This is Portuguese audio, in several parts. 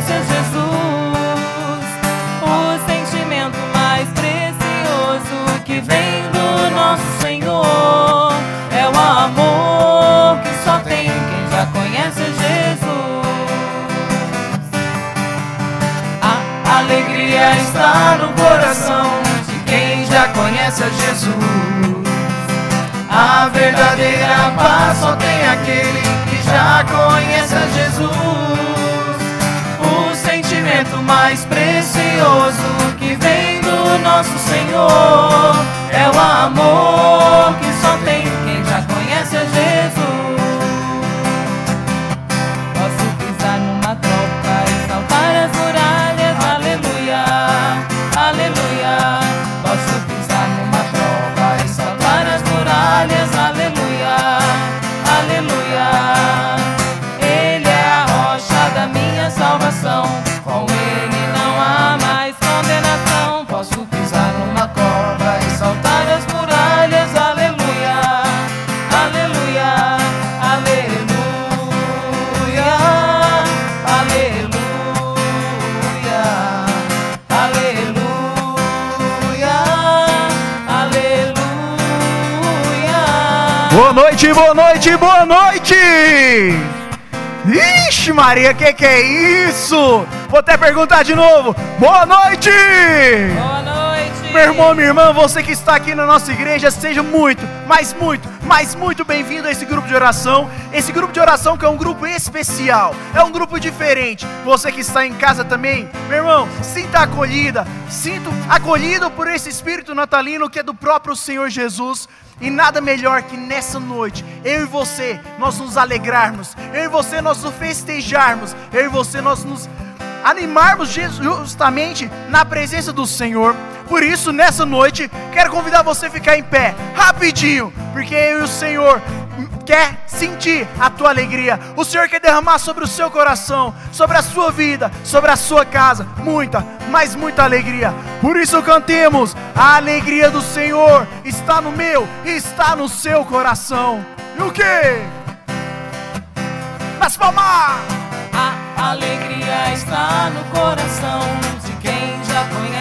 Jesus, o sentimento mais precioso que vem do nosso Senhor é o amor que só tem quem já conhece Jesus. A alegria está no coração de quem já conhece a Jesus. A verdadeira paz só tem aquele que já conhece a Jesus. Mais precioso que vem do nosso Senhor. É o amor que só noite, boa noite, boa noite! Ixi, Maria, que que é isso? Vou até perguntar de novo. Boa noite! Boa noite. Meu irmão, minha irmã, você que está aqui na nossa igreja, seja muito, mas muito, mas muito bem-vindo a esse grupo de oração. Esse grupo de oração que é um grupo especial, é um grupo diferente. Você que está em casa também, meu irmão, sinta acolhida, sinto acolhido por esse espírito natalino que é do próprio Senhor Jesus. E nada melhor que nessa noite, eu e você, nós nos alegrarmos, eu e você, nós nos festejarmos, eu e você, nós nos animarmos justamente na presença do Senhor. Por isso, nessa noite, quero convidar você a ficar em pé, rapidinho, porque eu e o Senhor quer sentir a tua alegria. O Senhor quer derramar sobre o seu coração, sobre a sua vida, sobre a sua casa, muita, mas muita alegria. Por isso cantemos: a alegria do Senhor está no meu e está no seu coração. E o que? Nas palmas! A alegria está no coração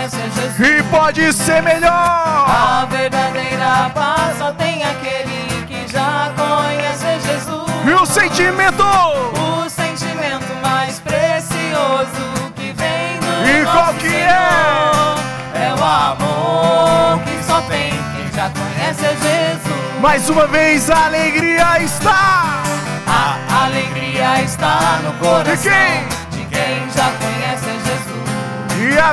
Jesus. E pode ser melhor! A verdadeira paz só tem aquele que já conhece Jesus. E o sentimento? O sentimento mais precioso que vem do E nosso qual que é? Senhor é o amor que só tem quem já conhece Jesus. Mais uma vez a alegria está! A alegria está no coração De quem? de quem já conhece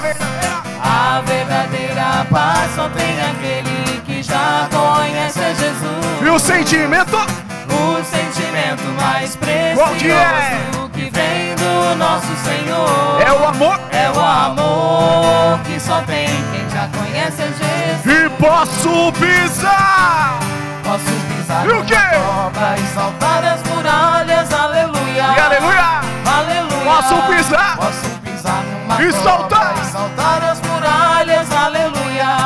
verdadeira? A verdadeira paz só tem aquele que já conhece Jesus. E o sentimento? O sentimento mais precioso que é? que vem do nosso Senhor É o amor? é o amor que só tem quem já conhece Jesus. E posso pisar! Posso pisar E o quê? cobra e saltar as muralhas, aleluia. E aleluia! Aleluia. Posso pisar? Posso pisar numa E saltar? Saltar as muralhas, aleluia.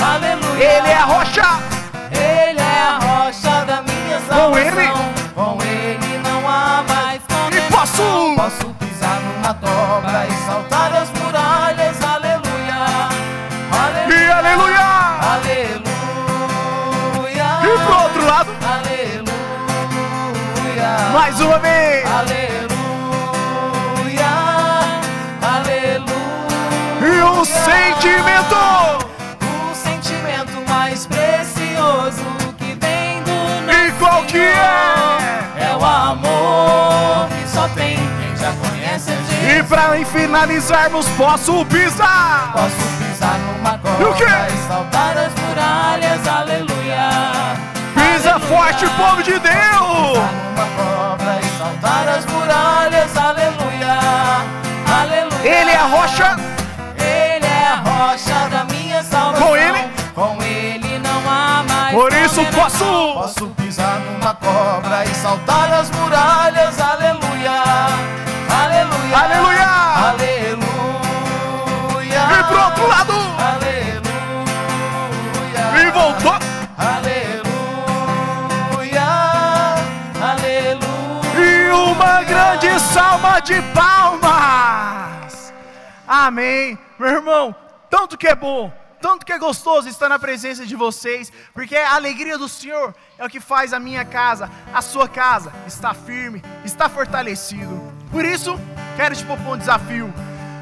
Aleluia. Ele é a rocha! Ele é a rocha da minha salvação. Com ele? Com ele não há mais condenação. E posso? Posso pisar numa cobra e saltar as muralhas, aleluia. Aleluia. E aleluia! Aleluia. E pro outro lado, Aleluia. mais uma vez! Aleluia. Pra finalizarmos, posso pisar! Posso pisar numa E o quê? cobra e saltar as muralhas, aleluia. Pisa Aleluia. forte, povo de Deus! Pisar numa cobra e saltar as muralhas, aleluia. Aleluia. Ele é a rocha! Ele é a rocha da minha salvação. Com ele? Com ele não há mais. Por isso posso- Posso pisar numa cobra e saltar as muralhas. Aleluia. Salva! de palmas. Amém. Meu irmão, tanto que é bom, tanto que é gostoso estar na presença de vocês, porque a alegria do Senhor é o que faz a minha casa, a sua casa, estar firme, estar fortalecido. Por isso, quero te propor um desafio.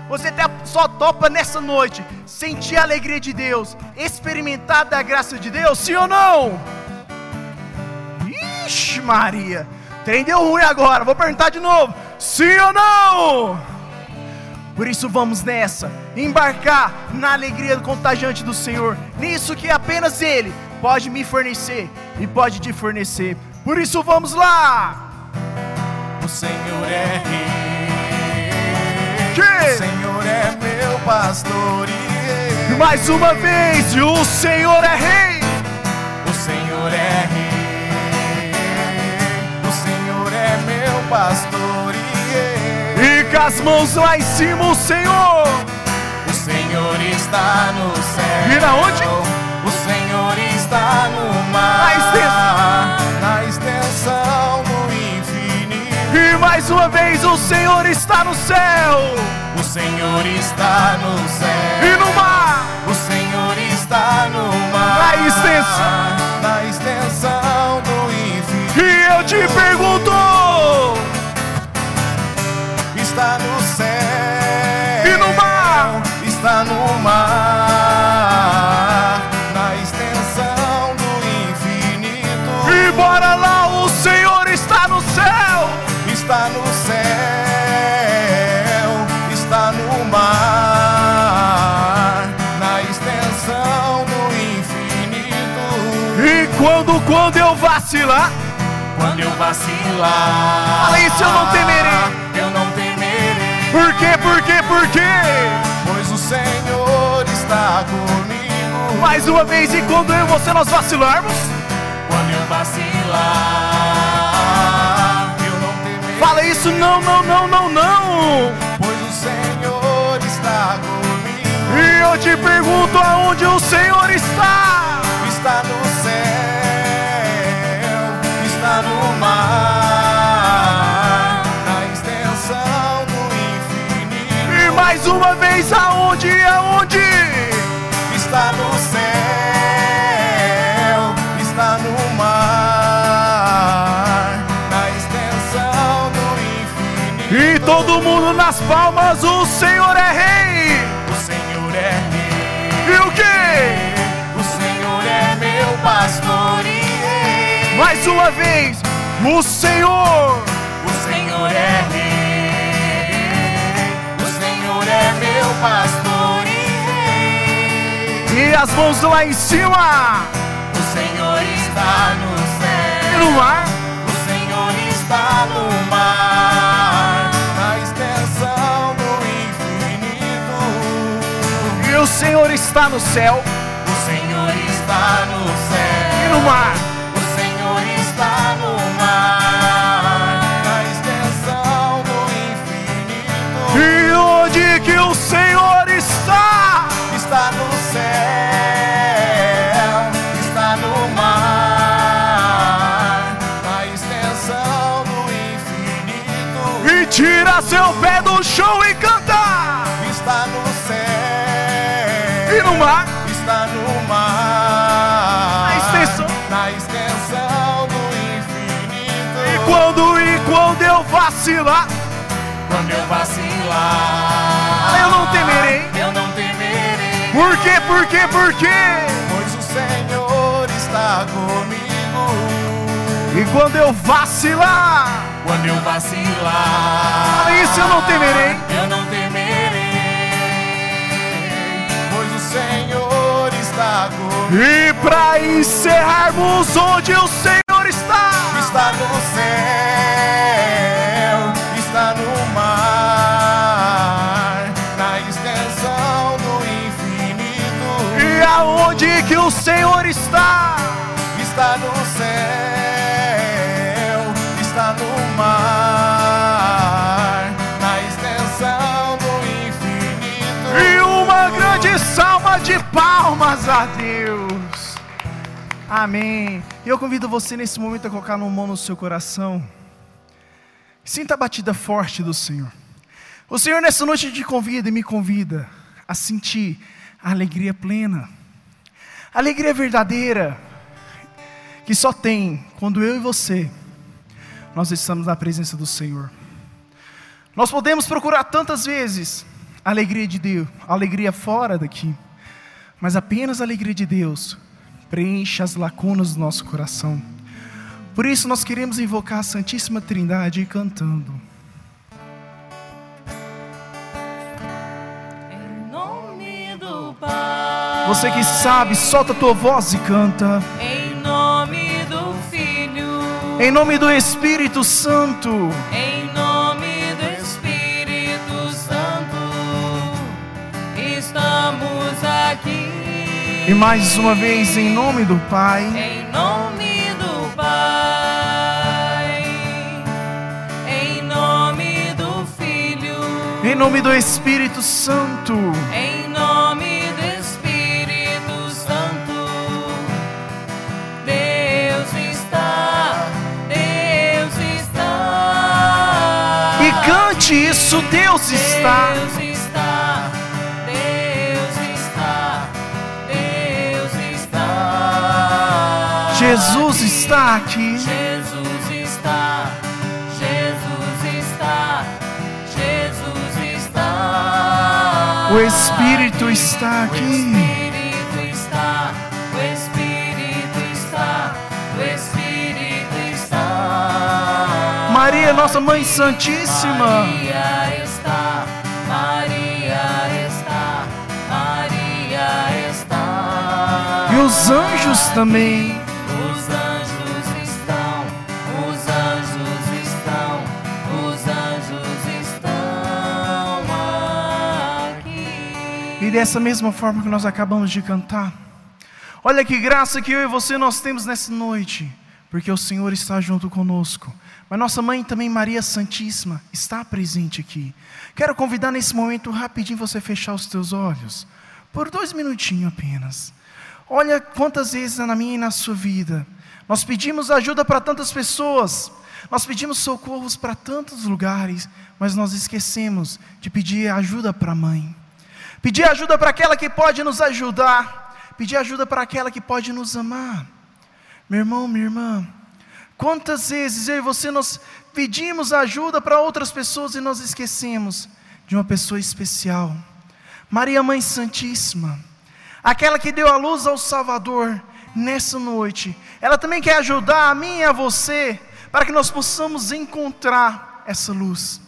Você até só topa nessa noite sentir a alegria de Deus, experimentar da graça de Deus, sim ou não? Ixi, Maria, trem deu ruim agora, vou perguntar de novo: sim ou não? Por isso vamos nessa, embarcar na alegria contagiante do Senhor, nisso que apenas Ele pode me fornecer e pode te fornecer. Por isso vamos lá! O Senhor é rei. Que? O Senhor é meu pastor e rei. Mais uma vez, o Senhor é Rei. As mãos lá em cima, o Senhor. O Senhor está no céu. E na onde? O Senhor está no mar. Na extensão. Na extensão do infinito. E mais uma vez, o Senhor está no céu O Senhor está no céu. e no mar. O Senhor está no mar. Na extensão. Na extensão do infinito. E eu te pergunto: vacilar, Quando eu vacilar, Fala isso, eu não temerei. Eu não temerei, por quê, por quê, por quê? pois o Senhor está comigo. Mais uma vez, e quando eu e você nós vacilarmos, Quando eu vacilar, eu não temerei, fala isso, não, não, não, não, não. pois o Senhor está comigo. E eu te pergunto aonde o Senhor está. Está no mar, na extensão do infinito. E mais uma vez, aonde, aonde? Está no céu, está no mar, na extensão do infinito. E todo mundo nas palmas, o Senhor é rei. O Senhor é rei, E o quê? o Senhor é meu pastor e rei. Mais uma vez, o Senhor. O Senhor é rei, o Senhor é meu pastor e rei. E as mãos lá em cima. O Senhor está no E céu. no mar. O Senhor está no mar, na extensão do infinito. E o Senhor está no céu O Senhor está no céu. e no mar. E onde que o Senhor está? Está no céu, está no mar, na extensão do infinito. E tira seu pé do chão e canta. Está no céu. E no mar. Está no mar. Na extensão. Na extensão do infinito. E quando e quando eu vacilar, Quando eu vacilar. Eu não temerei. Eu não temerei. por quê, por quê, por quê? Pois o Senhor está comigo. E quando eu vacilar, Quando eu vacilar. isso eu não temerei. Eu não temerei. Pois o Senhor está comigo. E para encerrarmos onde o Senhor está, Está no céu, aonde que o Senhor está, Está no céu, está no mar, na extensão do infinito. e uma grande salva de palmas a Deus. Amém. E eu convido você nesse momento a colocar uma mão no seu coração Sinta a batida forte do Senhor. O Senhor nessa noite te convida e me convida a sentir a alegria plena, alegria verdadeira, que só tem quando eu e você nós estamos na presença do Senhor. Nós podemos procurar tantas vezes a alegria de Deus, a alegria fora daqui, mas apenas a alegria de Deus preenche as lacunas do nosso coração. Por isso nós queremos invocar a Santíssima Trindade cantando. Em nome do Pai. Você que sabe, solta a tua voz e canta. Em nome do Filho. Em nome do Espírito Santo. Em nome do Espírito Santo. Estamos aqui. E mais uma vez, em nome do Pai. Em nome do Pai. Em nome do Filho. Em nome do Espírito Santo. Em cante isso, Deus está. Deus está, Deus está, Deus está. Jesus está aqui. Jesus está, Jesus está, Jesus está. O Espírito está aqui. Nossa Mãe Santíssima. Maria está, Maria está, Maria está. E os anjos também. Os anjos estão, os anjos estão, os anjos estão aqui. E dessa mesma forma que nós acabamos de cantar. Olha que graça que eu e você nós temos nessa noite, porque o Senhor está junto conosco. Mas nossa mãe também, Maria Santíssima, está presente aqui. Quero convidar nesse momento rapidinho você fechar os teus olhos, por dois minutinhos apenas. Olha quantas vezes na minha e na sua vida nós pedimos ajuda para tantas pessoas, nós pedimos socorros para tantos lugares, mas nós esquecemos de pedir ajuda para a mãe. Pedir ajuda para aquela que pode nos ajudar. Pedir ajuda para aquela que pode nos amar. Meu irmão, minha irmã, quantas vezes eu e você nós pedimos ajuda para outras pessoas e nós esquecemos de uma pessoa especial. Maria Mãe Santíssima, aquela que deu a luz ao Salvador nessa noite, ela também quer ajudar a mim e a você para que nós possamos encontrar essa luz.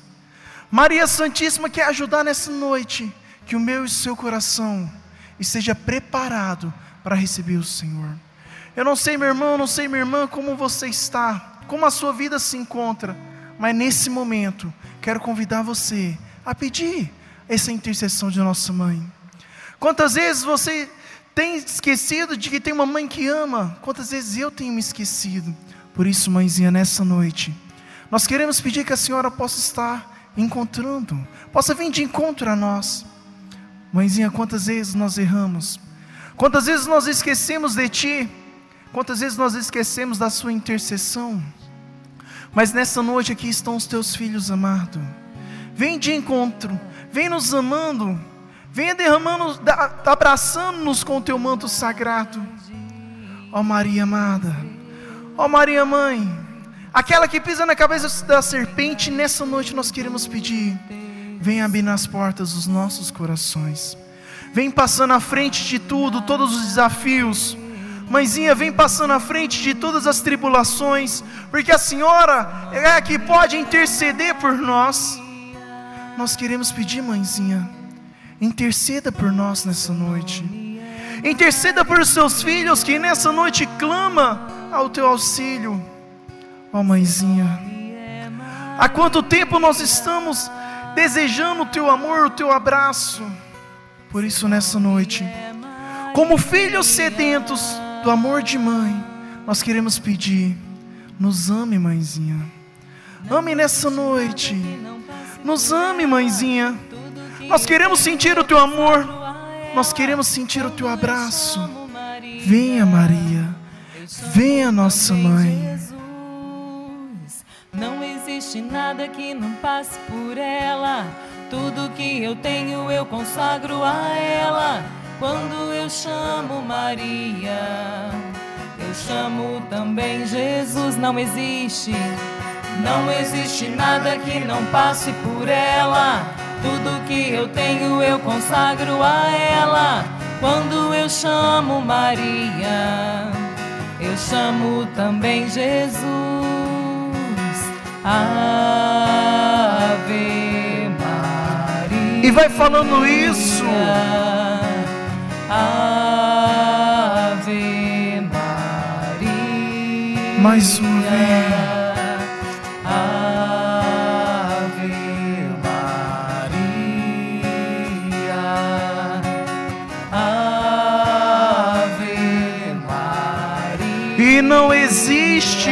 Maria Santíssima quer ajudar nessa noite que o meu e o seu coração esteja preparado para receber o Senhor. Eu não sei, meu irmão, não sei, minha irmã, como você está, como a sua vida se encontra, mas nesse momento quero convidar você a pedir essa intercessão de nossa mãe. Quantas vezes você tem esquecido de que tem uma mãe que ama? Quantas vezes eu tenho me esquecido? Por isso, mãezinha, nessa noite, nós queremos pedir que a senhora possa estar encontrando, possa vir de encontro a nós. Mãezinha, quantas vezes nós erramos? Quantas vezes nós esquecemos de Ti? Quantas vezes nós esquecemos da Sua intercessão? Mas nessa noite aqui estão os Teus filhos amados. Vem de encontro, vem nos amando, venha derramando, abraçando-nos com o Teu manto sagrado. Ó Maria amada, ó Maria Mãe, aquela que pisa na cabeça da serpente, nessa noite nós queremos pedir. Vem abrir nas portas dos nossos corações. Vem passando à frente de tudo, todos os desafios. Mãezinha, vem passando à frente de todas as tribulações, porque a senhora é a que pode interceder por nós. Nós queremos pedir, mãezinha, interceda por nós nessa noite. Interceda por seus filhos que nessa noite clama ao teu auxílio. Ó mãezinha, há quanto tempo nós estamos desejando o teu amor, o teu abraço? Por isso nessa noite, como filhos sedentos do amor de mãe, nós queremos pedir, nos ame, mãezinha. Ame nessa noite. Nos ame, mãezinha. Nós queremos sentir o teu amor. Nós queremos sentir o teu abraço. Venha, Maria. Venha, nossa mãe. Não existe nada que não passe por ela. Tudo que eu tenho eu consagro a ela. Quando eu chamo Maria, eu chamo também Jesus. Não existe, não existe nada que não passe por ela. Tudo que eu tenho eu consagro a ela. Quando eu chamo Maria, eu chamo também Jesus. Ave Maria. E vai falando isso. Ave Maria. Mais uma vez. Ave Maria. Ave Maria. E não existe.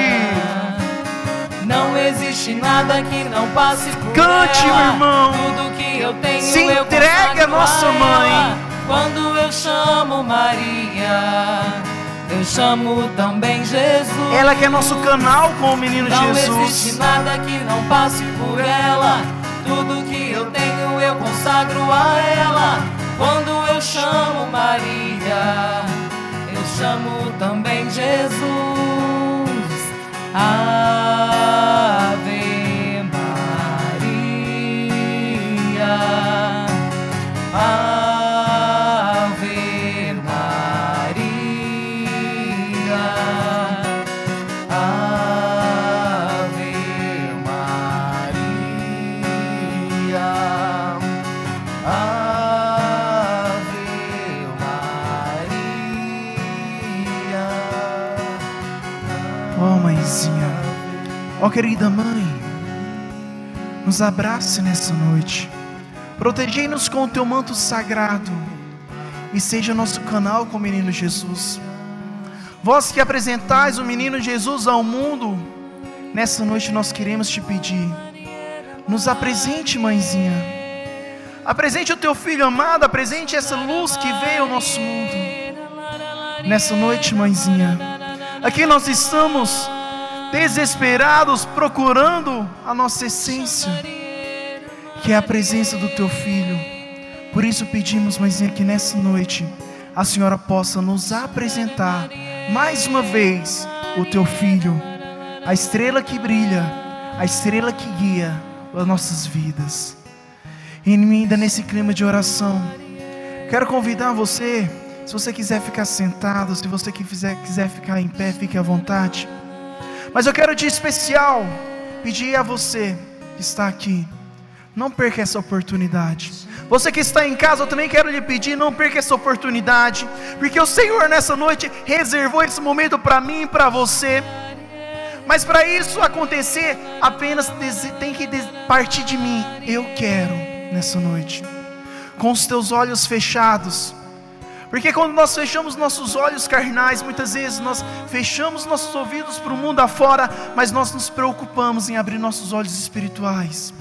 Não existe nada que não passe por Cante, ela. meu irmão. Tudo que eu tenho Se eu entregue à nossa mãe. Quando eu chamo Maria, eu chamo também Jesus. Ela que é nosso canal com o menino Não existe Jesus. nada que não passe por ela. Tudo que eu tenho eu consagro a ela. Quando eu chamo Maria, eu chamo também Jesus. Ave ó querida mãe, nos abrace nessa noite, protegei-nos com o teu manto sagrado e seja nosso canal com o menino Jesus. Vós que apresentais o menino Jesus ao mundo, nessa noite nós queremos te pedir, nos apresente, mãezinha, apresente o teu filho amado, apresente essa luz que veio ao nosso mundo. Nessa noite, mãezinha, aqui nós estamos desesperados procurando a nossa essência, que é a presença do teu filho. Por isso pedimos, mãezinha, que nessa noite a senhora possa nos apresentar mais uma vez o teu filho, a estrela que brilha, a estrela que guia as nossas vidas. E ainda nesse clima de oração, quero convidar você, se você quiser ficar sentado, se você quiser, quiser ficar em pé, fique à vontade. Mas eu quero de especial pedir a você que está aqui, não perca essa oportunidade. Você que está em casa, eu também quero lhe pedir, não perca essa oportunidade, porque o Senhor nessa noite reservou esse momento para mim e para você. Mas para isso acontecer, apenas tem que partir de mim. Eu quero nessa noite, com os teus olhos fechados. Porque quando nós fechamos nossos olhos carnais, muitas vezes nós fechamos nossos ouvidos para o mundo afora, mas nós nos preocupamos em abrir nossos olhos espirituais.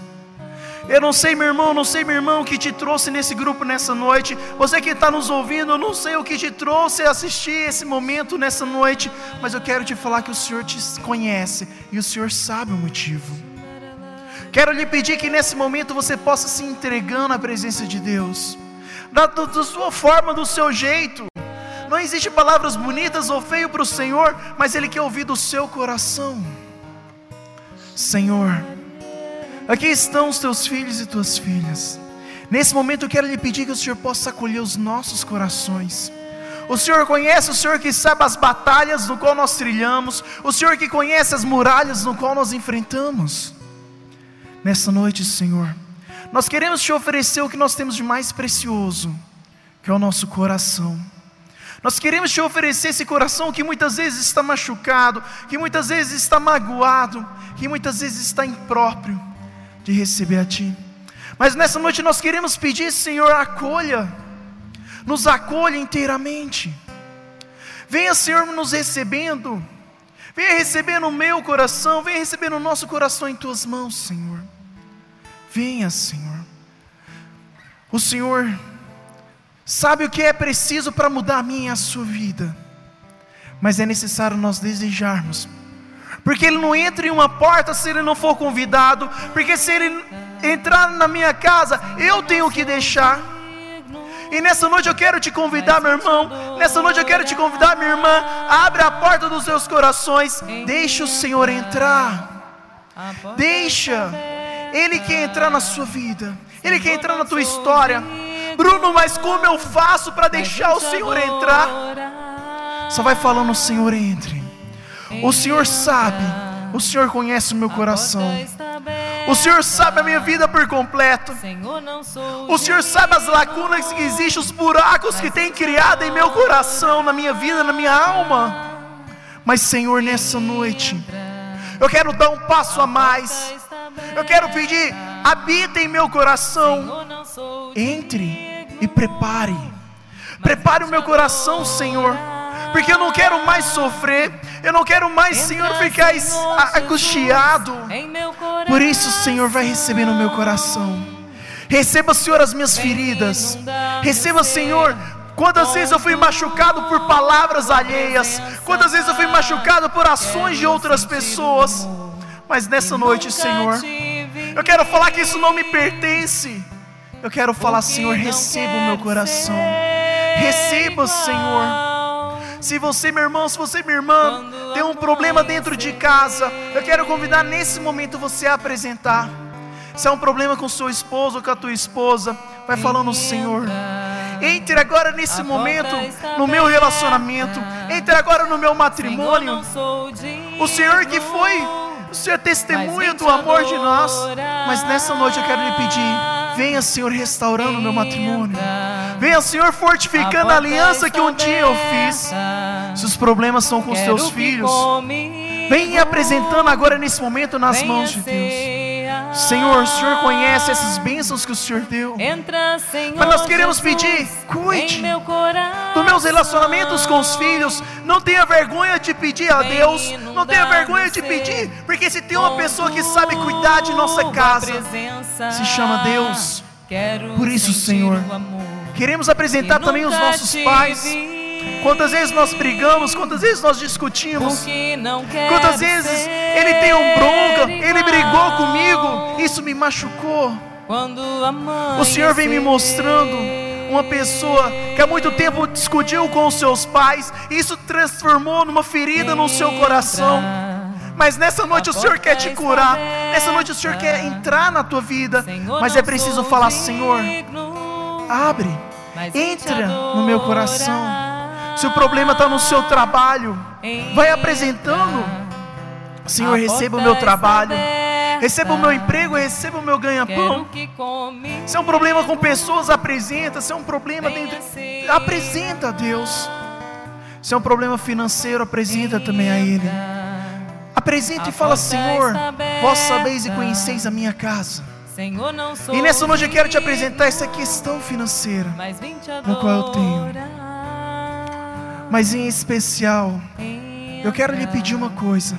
Eu não sei, meu irmão, não sei, meu irmão, o que te trouxe nesse grupo nessa noite. Você que está nos ouvindo, eu não sei o que te trouxe a assistir esse momento nessa noite, mas eu quero te falar que o Senhor te conhece e o Senhor sabe o motivo. Quero lhe pedir que nesse momento você possa se entregando à presença de Deus, da, da- sua forma, do seu jeito. Não existe palavras bonitas ou feio para o Senhor, mas Ele quer ouvir do seu coração. Senhor, aqui estão os teus filhos e tuas filhas. Nesse momento eu quero lhe pedir que o Senhor possa acolher os nossos corações. O Senhor conhece, o Senhor que sabe as batalhas no qual nós trilhamos, o Senhor que conhece as muralhas no qual nós enfrentamos. Nessa noite, Senhor, nós queremos te oferecer o que nós temos de mais precioso, que é o nosso coração. Nós queremos te oferecer esse coração que muitas vezes está machucado, que muitas vezes está magoado, que muitas vezes está impróprio de receber a Ti. Mas nessa noite nós queremos pedir, Senhor, acolha, nos acolha inteiramente. Venha, Senhor, nos recebendo, venha recebendo o meu coração, venha recebendo o nosso coração em Tuas mãos, Senhor. Venha, Senhor. O Senhor sabe o que é preciso para mudar a minha e a sua vida, mas é necessário nós desejarmos, Porque ele não entra em uma porta se ele não for convidado. Porque se ele entrar na minha casa, eu tenho que deixar. E nessa noite eu quero te convidar, meu irmão. Nessa noite eu quero te convidar, minha irmã. Abre a porta dos seus corações. Deixa o Senhor entrar. Deixa. Ele quer entrar na sua vida. Ele quer entrar na tua história. Bruno, mas como eu faço para deixar o Senhor entrar? Só vai falando, o Senhor entre. O Senhor sabe. O Senhor conhece o meu coração. O Senhor sabe a minha vida por completo. O Senhor sabe as lacunas que existem, os buracos que tem criado em meu coração, na minha vida, na minha alma. Mas, Senhor, nessa noite, eu quero dar um passo a mais. Eu quero pedir, habita em meu coração. Entre e prepare. Prepare o meu coração, Senhor. Porque eu não quero mais sofrer. Eu não quero mais, Senhor, ficar angustiado. Por isso, Senhor, vai receber no meu coração. Receba, Senhor, as minhas feridas. Receba, Senhor, Quantas vezes eu fui machucado por palavras alheias? Quantas vezes eu fui machucado por ações de outras pessoas? Mas nessa noite, Senhor, eu quero falar que isso não me pertence. Eu quero falar, Senhor, receba o meu coração. Receba, Senhor. Se você, meu irmão, se você, minha irmã, tem um problema dentro de casa, eu quero convidar nesse momento você a apresentar. Se é um problema com seu esposo ou com a tua esposa, vai falando, Senhor. Entre agora nesse momento no meu relacionamento. Entre agora no meu matrimônio. O Senhor que foi, o Senhor testemunha do amor de nós. Mas nessa noite eu quero lhe pedir Venha, Senhor, restaurando o meu matrimônio. Venha, Senhor, fortificando a aliança que um dia eu fiz. Se os problemas são com os teus filhos, venha apresentando agora nesse momento nas mãos de Deus. Senhor, o Senhor conhece essas bênçãos que o Senhor deu. Mas nós queremos pedir, cuide dos meus relacionamentos com os filhos. Não tenha vergonha de pedir a Deus. Não tenha vergonha de pedir, porque se tem uma pessoa que sabe cuidar de nossa casa, se chama Deus. Por isso, Senhor, queremos apresentar também os nossos pais. Quantas vezes nós brigamos, quantas vezes nós discutimos, quantas vezes ele tem um bronca, ele brigou comigo, isso me machucou. O Senhor vem me mostrando uma pessoa que há muito tempo discutiu com os seus pais, e isso transformou numa ferida no seu coração. Mas nessa noite o Senhor quer te curar, nessa noite o Senhor quer entrar na tua vida, mas é preciso falar: Senhor, abre, entra no meu coração. Se o problema está no seu trabalho, vai apresentando. Senhor, receba o meu trabalho. Receba o meu emprego, receba o meu ganha-pão. Se é um problema com pessoas, apresenta. Se é um problema dentro. Apresenta a Deus. Se é um problema financeiro, apresenta também a Ele. Apresenta e fala: Senhor, vós sabeis e conheceis a minha casa. E nessa noite eu quero te apresentar essa questão financeira, no qual eu tenho. Mas em especial, eu quero lhe pedir uma coisa.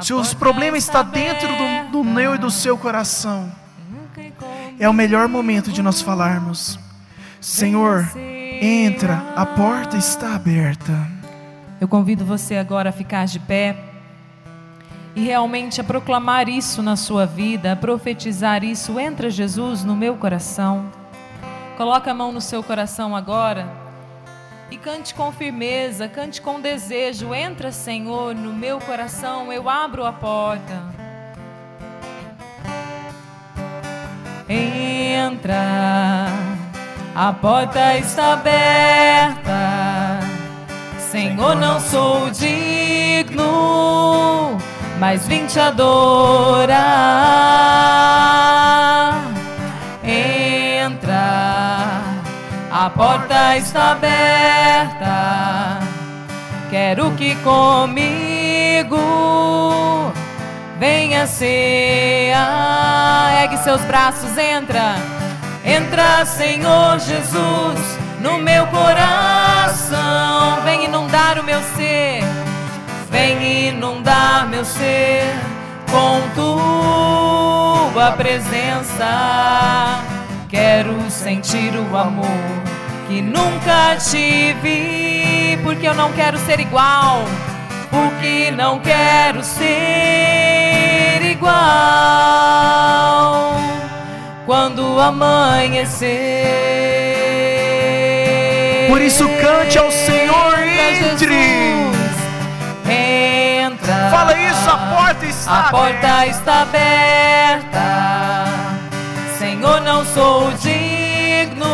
Se os problemas estão dentro do, do meu e do seu coração, é o melhor momento de nós falarmos. Senhor, entra, a porta está aberta. Eu convido você agora a ficar de pé e realmente a proclamar isso na sua vida, a profetizar isso. Entra Jesus no meu coração. Coloca a mão no seu coração agora e cante com firmeza, cante com desejo. Entra, Senhor, no meu coração, eu abro a porta. Entra, a porta está aberta. Senhor, não sou digno, mas vim te adorar. A porta está aberta. Quero que comigo venha ser. Ergue seus braços, entra. Entra, Senhor Jesus, no meu coração. Vem inundar o meu ser. Vem inundar meu ser com tua presença. Quero sentir o amor que nunca tive, porque eu não quero ser igual. porque não quero ser igual quando amanhecer. Por isso cante ao Senhor, entre. entra. Fala isso, a porta está A porta aberta. está aberta. Sou digno,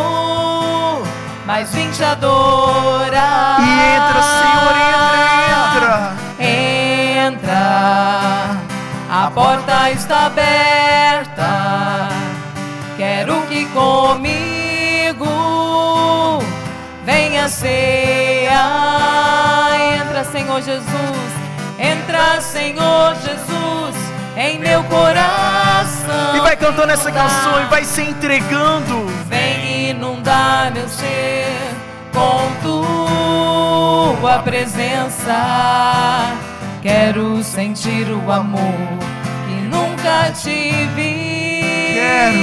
mas vim te adorar. E entra, Senhor, entra, entra. Entra. A porta está aberta. Quero que comigo venha ceia. Entra, Senhor Jesus. Entra, Senhor Jesus, em meu coração. E vai cantando essa canção e vai se entregando. Vem inundar meu ser com tua presença. Quero sentir o amor que nunca tive. Quero.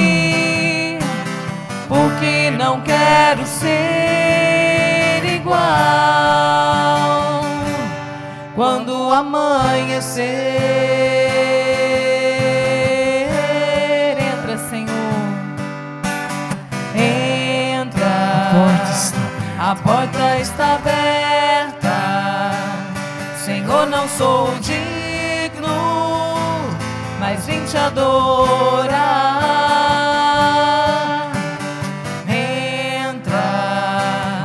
Porque não quero ser igual quando amanhecer. A porta está aberta. Senhor, não sou digno, mas vim te adorar. Entra.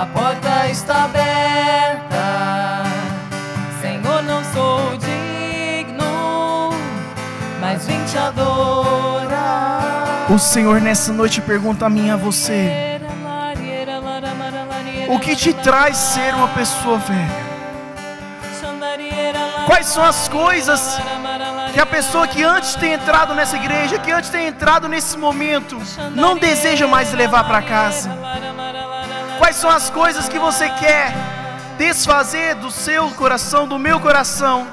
A porta está aberta. Senhor, não sou digno, mas vim te adorar. O Senhor nessa noite pergunta a mim a você: O que te traz ser uma pessoa velha? Quais são as coisas que a pessoa que antes tem entrado nessa igreja, que antes tem entrado nesse momento, não deseja mais levar para casa? Quais são as coisas que você quer desfazer do seu coração, do meu coração,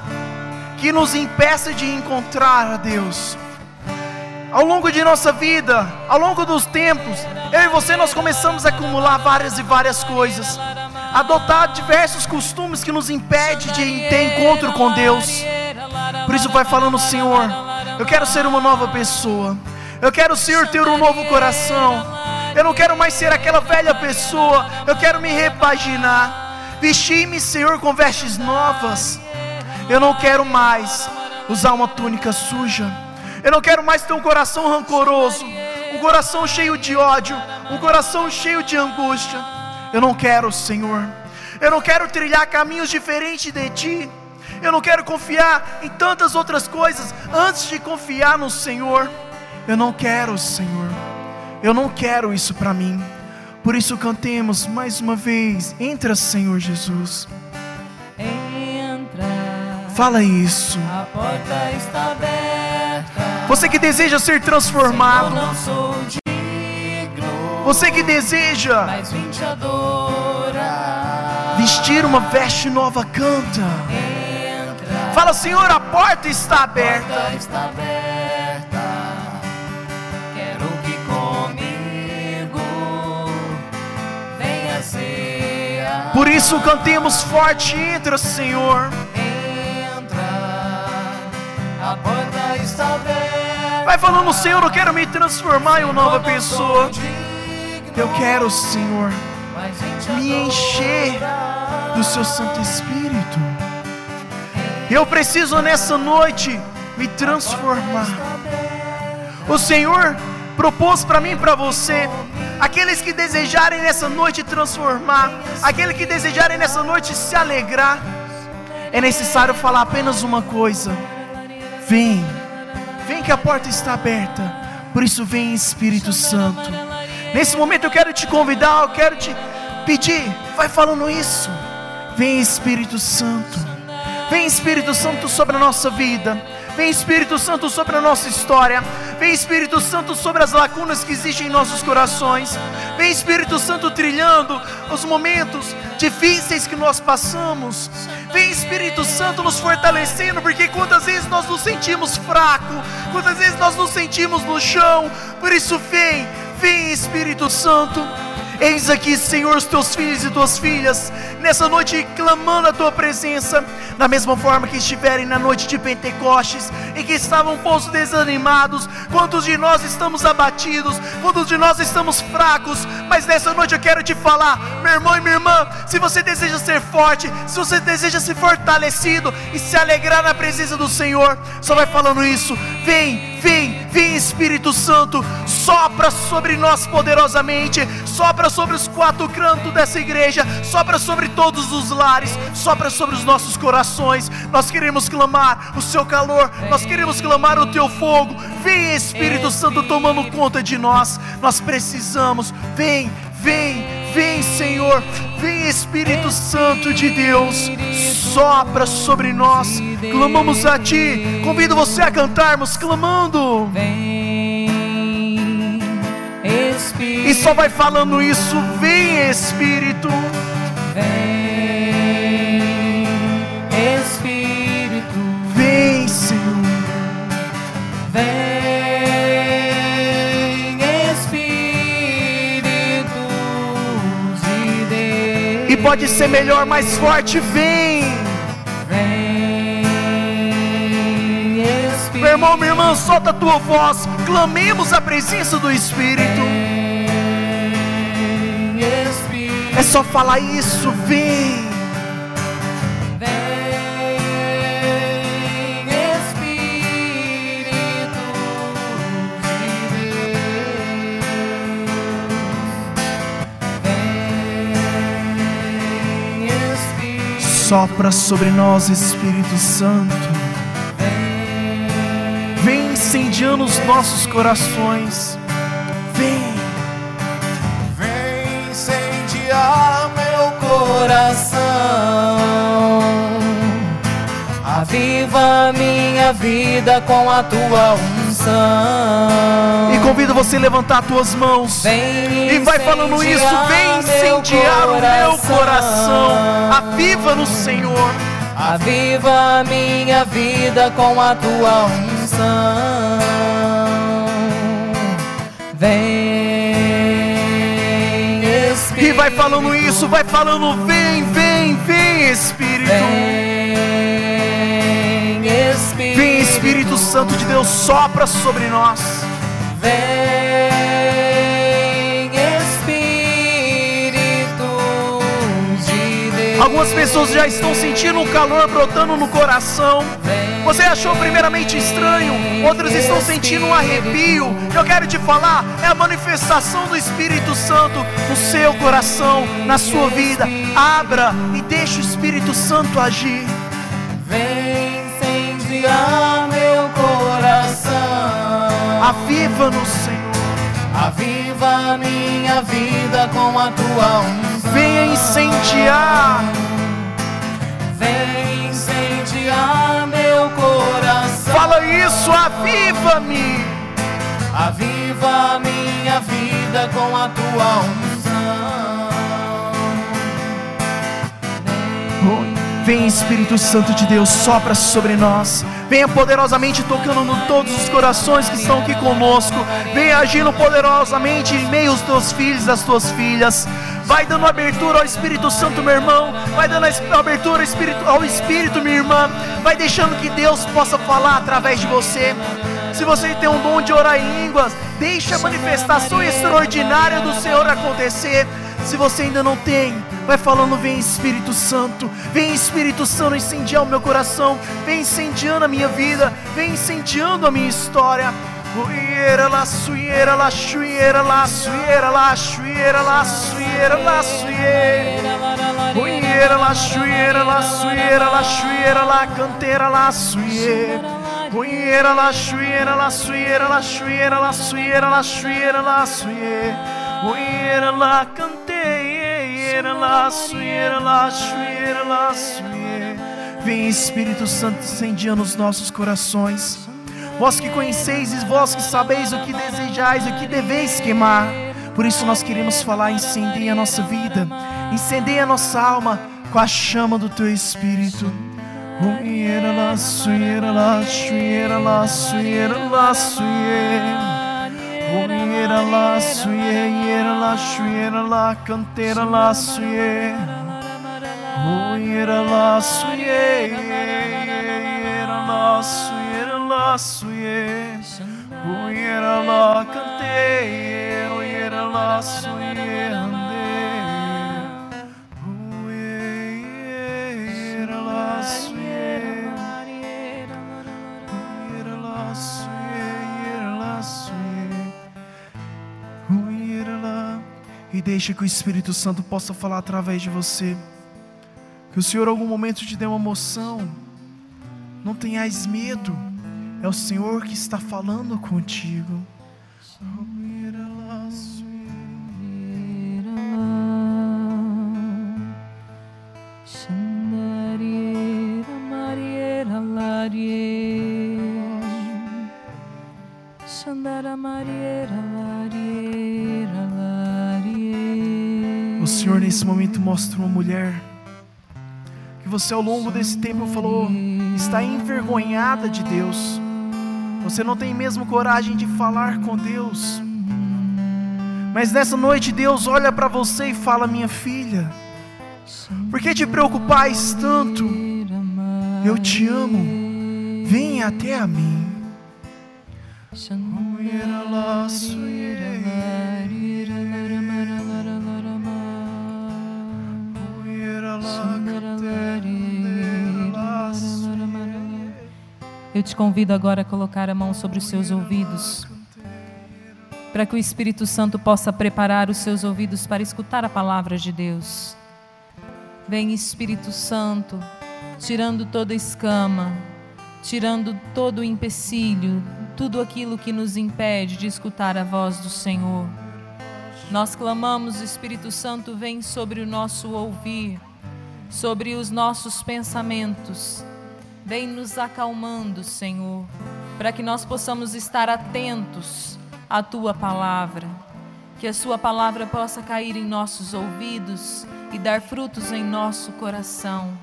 que nos impeça de encontrar a Deus? Ao longo de nossa vida, ao longo dos tempos, eu e você nós começamos a acumular várias e várias coisas, adotar diversos costumes que nos impede de ter encontro com Deus. Por isso vai falando, Senhor, eu quero ser uma nova pessoa. Eu quero, Senhor, ter um novo coração. Eu não quero mais ser aquela velha pessoa. Eu quero me repaginar. Vestir-me, Senhor, com vestes novas. Eu não quero mais usar uma túnica suja. Eu não quero mais ter um coração rancoroso, um coração cheio de ódio, um coração cheio de angústia. Eu não quero, Senhor. Eu não quero trilhar caminhos diferentes de Ti. Eu não quero confiar em tantas outras coisas antes de confiar no Senhor. Eu não quero, Senhor. Eu não quero isso para mim. Por isso cantemos mais uma vez. Entra, Senhor Jesus. Entra. Fala isso. A porta está aberta. Você que deseja ser transformado. Você que deseja vestir uma veste nova, canta. Fala, Senhor, a porta está aberta. Quero que comigo venha ceia. Por isso cantemos forte, entra, Senhor. Entra. A porta está aberta. Vai falando, Senhor, eu quero me transformar em uma nova pessoa. Eu quero, Senhor, me encher do seu Santo Espírito. Eu preciso nessa noite me transformar. O Senhor propôs para mim e para você, aqueles que desejarem nessa noite transformar, aqueles que desejarem nessa noite se alegrar, é necessário falar apenas uma coisa: vem, vem que a porta está aberta. Por isso, vem Espírito Santo. Nesse momento eu quero te convidar, eu quero te pedir, vai falando isso. Vem Espírito Santo. Vem Espírito Santo sobre a nossa vida. Vem Espírito Santo sobre a nossa história. Vem Espírito Santo sobre as lacunas que existem em nossos corações. Vem Espírito Santo trilhando os momentos difíceis que nós passamos. Vem Espírito Santo nos fortalecendo, porque quantas vezes nós nos sentimos fracos, quantas vezes nós nos sentimos no chão. Por isso vem, vem Espírito Santo. Eis aqui, Senhor, os teus filhos e tuas filhas, nessa noite clamando a tua presença, da mesma forma que estiverem na noite de Pentecostes e que estavam pouco desanimados. Quantos de nós estamos abatidos? Quantos de nós estamos fracos? Mas nessa noite eu quero te falar, meu irmão e minha irmã, se você deseja ser forte, se você deseja ser fortalecido e se alegrar na presença do Senhor, só vai falando isso. Vem, vem, vem Espírito Santo, sopra sobre nós poderosamente, sopra sobre os quatro cantos dessa igreja, sopra sobre todos os lares, sopra sobre os nossos corações. Nós queremos clamar o seu calor, nós queremos clamar o teu fogo. Vem Espírito Santo tomando conta de nós. Nós precisamos. Vem, vem, vem, Senhor. Vem Espírito Santo de Deus. Sopra sobre nós. Clamamos a ti. Convido você a cantarmos clamando. Vem. E só vai falando isso. Vem Espírito. Vem, Espírito. Vem, Senhor. Vem, Espírito de Deus. E pode ser melhor, mais forte. Vem. Vem, Espírito. Meu irmão, minha irmã, solta a tua voz. Clamemos a presença do Espírito. É só falar isso. Vem. Sopra sobre nós, Espírito Santo. Vem incendiando os nossos corações. Coração. Aviva minha vida com a tua unção. E convido você a levantar tuas mãos. Vem E vai falando isso. Vem incendiar o meu coração. Aviva no Senhor. Aviva minha vida com a tua unção. Vem, vai falando isso. Vai falando. Vem, vem, vem, Espírito. Vem, Espírito. Vem, Espírito Santo de Deus. Sopra sobre nós. Vem, Espírito de Deus. Algumas pessoas já estão sentindo o calor brotando no coração. Você achou primeiramente estranho, outros estão sentindo um arrepio. Eu quero te falar, é a manifestação do Espírito Santo no seu coração, na sua vida. Abra e deixe o Espírito Santo agir. Vem incendiar meu coração. Aviva no Senhor. Aviva minha vida com a tua unção. Venha incendiar. Fala isso, aviva-me. Aviva minha vida com a tua unção. Vem Espírito Santo de Deus, sopra sobre nós. Venha poderosamente tocando em todos os corações que estão aqui conosco. Venha agindo poderosamente em meio aos teus filhos e às tuas filhas. Vai dando abertura ao Espírito Santo, meu irmão. Vai dando abertura ao Espírito, ao Espírito, minha irmã. Vai deixando que Deus possa falar através de você. Se você tem um dom de orar em línguas, deixe a manifestação extraordinária do Senhor acontecer. Se você ainda não tem, vai falando: Vem Espírito Santo, vem Espírito Santo incendiar o meu coração, vem incendiando a minha vida, vem incendiando a minha história. Uiera la suiera la chuiera la suiera la chuiera la suiera la suiera. Uiera la chuiera la suiera la chuiera la canteira la suiera. Uiera la chuiera la suiera la chuiera la suiera la chuiera la suiera. Uiera la canteira la suiera la chuiera la suiera. Vem Espírito Santo incendiando os nossos corações. Vós que conheceis e vós que sabeis o que desejais, o que deveis queimar. Por isso nós queremos falar, incendeia a nossa vida, incendeia a nossa alma com a chama do teu Espírito. Uiera la suiera la chuiera la suiera la suiera. Oiera lá, suie, iera lá, chuiera lá, canteira lá, suie. Oiera lá, suie, iera lá, suiera lá, suie. Oiera lá, cantei, oiera lá, suie, andei. Oiera lá, suie. Oiera lá, suie, iera lá, suie. Oiera lá. E deixa que o Espírito Santo possa falar através de você. Que o Senhor, em algum momento, te dê uma emoção. Não tenhais medo. É o Senhor que está falando contigo. O Senhor nesse momento mostra uma mulher que você ao longo desse tempo falou está envergonhada de Deus. Você não tem mesmo coragem de falar com Deus. Mas nessa noite Deus olha para você e fala: "Minha filha, por que te preocupais tanto? Eu te amo. Venha até a mim." Eu te convido agora a colocar a mão sobre os seus ouvidos, para que o Espírito Santo possa preparar os seus ouvidos para escutar a palavra de Deus. Vem Espírito Santo, tirando toda escama, tirando todo o empecilho, tudo aquilo que nos impede de escutar a voz do Senhor. Nós clamamos, Espírito Santo, vem sobre o nosso ouvir, sobre os nossos pensamentos. Vem nos acalmando, Senhor, para que nós possamos estar atentos à tua palavra. Que a sua palavra possa cair em nossos ouvidos e dar frutos em nosso coração.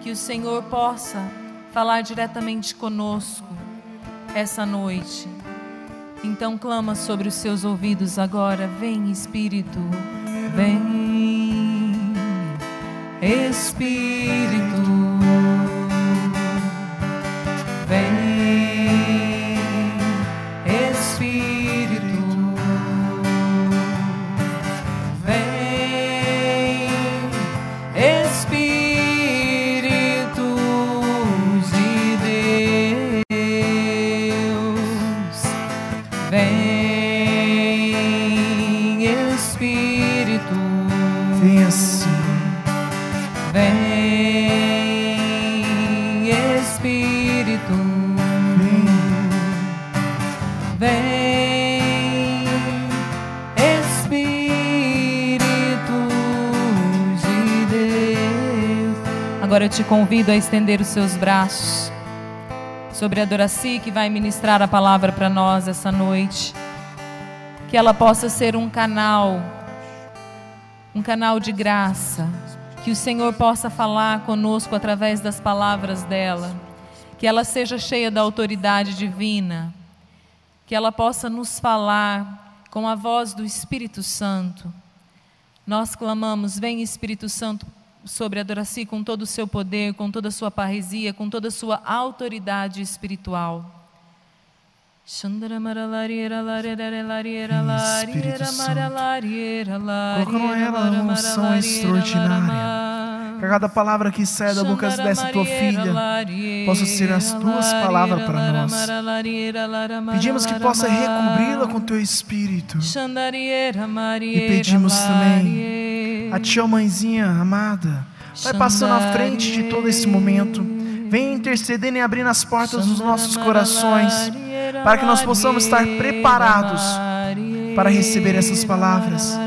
Que o Senhor possa falar diretamente conosco essa noite. Então clama sobre os seus ouvidos agora, vem Espírito, vem Espírito, Eu te convido a estender os seus braços sobre a Doraci que vai ministrar a palavra para nós essa noite. Que ela possa ser um canal, um canal de graça. Que o Senhor possa falar conosco através das palavras dela. Que ela seja cheia da autoridade divina. Que ela possa nos falar com a voz do Espírito Santo. Nós clamamos, vem Espírito Santo sobre a Doraci com todo o seu poder, com toda a sua parresia, com toda a sua autoridade espiritual. Espírito Santo. Colocando ela numa unção extraordinária. Que cada palavra que sai da boca dessa tua filha possa ser as tuas palavras para nós. Pedimos que possa recobri-la com teu espírito. E pedimos também A tia mãezinha amada, vai passando à frente de todo esse momento. Vem intercedendo e abrindo as portas dos nossos corações, para que nós possamos estar preparados para receber essas palavras.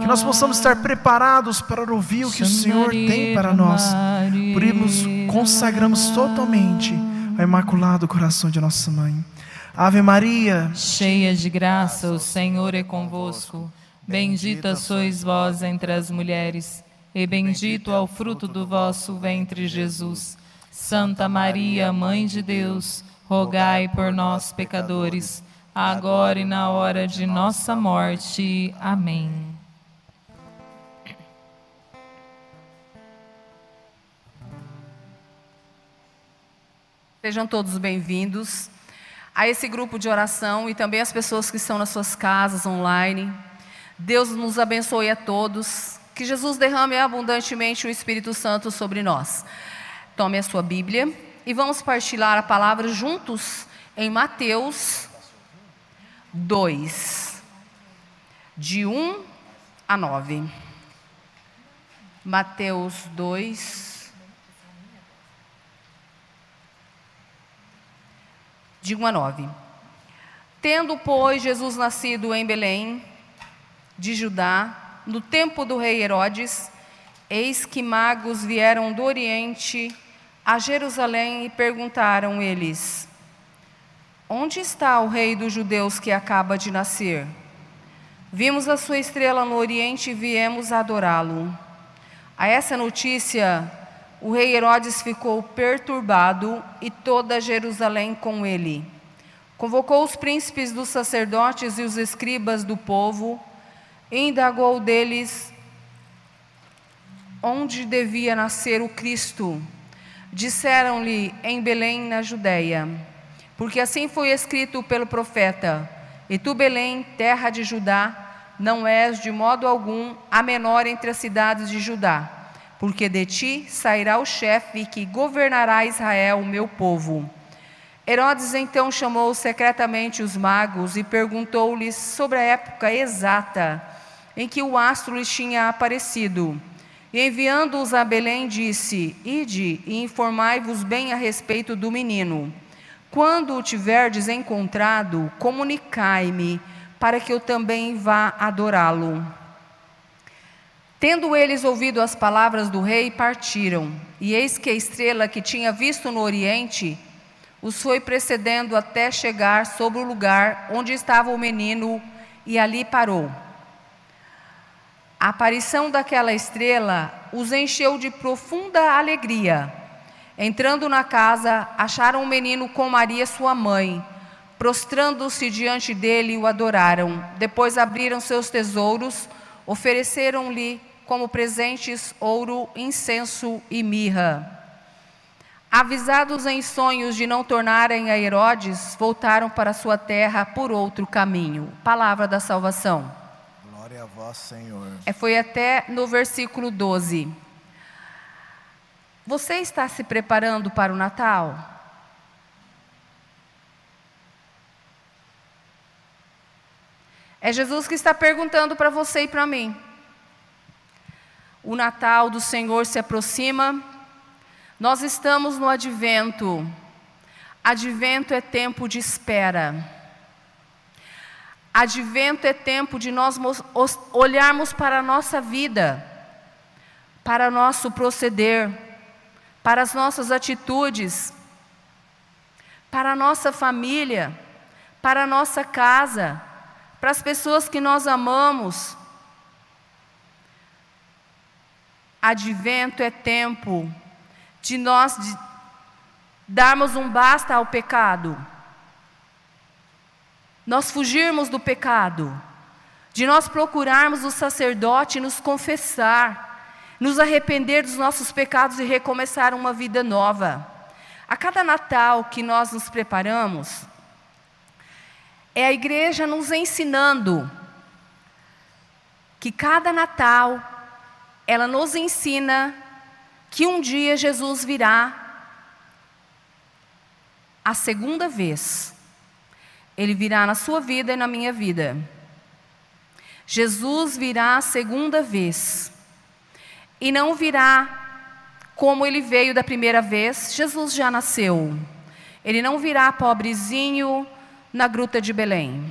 Que nós possamos estar preparados para ouvir o que o Senhor tem para nós. Por isso, consagramos totalmente ao Imaculado Coração de Nossa Mãe. Ave Maria, Cheia de graça, o Senhor é convosco. Bendita sois vós entre as mulheres, e bendito é o fruto do vosso ventre, Jesus. Santa Maria, Mãe de Deus, rogai por nós, pecadores, agora e na hora de nossa morte. Amém. Sejam todos bem-vindos a esse grupo de oração e também as pessoas que estão nas suas casas online. Deus nos abençoe a todos. Que Jesus derrame abundantemente o Espírito Santo sobre nós. Tome a sua Bíblia e vamos partilhar a palavra juntos em Mateus 2, de 1 a 9. Mateus 2, de 1 a 9. Tendo, pois, Jesus nascido em Belém, de Judá, no tempo do rei Herodes, eis que magos vieram do Oriente a Jerusalém e perguntaram eles: Onde está o rei dos judeus que acaba de nascer? Vimos a sua estrela no Oriente e viemos adorá-lo. A essa notícia, o rei Herodes ficou perturbado e toda Jerusalém com ele. Convocou os príncipes dos sacerdotes e os escribas do povo indagou deles onde devia nascer o Cristo. Disseram-lhe em Belém, na Judéia. Porque assim foi escrito pelo profeta: E tu, Belém, terra de Judá, não és de modo algum a menor entre as cidades de Judá, porque de ti sairá o chefe que governará Israel, o meu povo. Herodes então chamou secretamente os magos e perguntou-lhes sobre a época exata em que o astro lhes tinha aparecido. E enviando-os a Belém, disse: Ide e informai-vos bem a respeito do menino. Quando o tiverdes encontrado, comunicai-me, para que eu também vá adorá-lo. Tendo eles ouvido as palavras do rei, partiram. E eis que a estrela que tinha visto no oriente os foi precedendo até chegar sobre o lugar onde estava o menino, e ali parou. A aparição daquela estrela os encheu de profunda alegria. Entrando na casa, acharam o menino com Maria, sua mãe. Prostrando-se diante dele, o adoraram. Depois abriram seus tesouros, ofereceram-lhe como presentes ouro, incenso e mirra. Avisados em sonhos de não tornarem a Herodes, voltaram para sua terra por outro caminho. Palavra da salvação. A vós, Senhor. É, foi até no versículo 12. Você está se preparando para o Natal? É Jesus que está perguntando para você e para mim. O Natal do Senhor se aproxima, nós estamos no advento. Advento é tempo de espera. Advento é tempo de nós olharmos para a nossa vida, para nosso proceder para as nossas atitudes, para a nossa família, para a nossa casa, para as pessoas que nós amamos. Advento é tempo de nós darmos um basta ao pecado, nós fugirmos do pecado, de nós procurarmos o sacerdote e nos confessar nos arrepender dos nossos pecados e recomeçar uma vida nova. A cada Natal que nós nos preparamos, é a igreja nos ensinando que cada Natal ela nos ensina que um dia Jesus virá a segunda vez. Ele virá na sua vida e na minha vida. Jesus virá a segunda vez e não virá como ele veio da primeira vez. Jesus já nasceu. Ele não virá pobrezinho na gruta de Belém.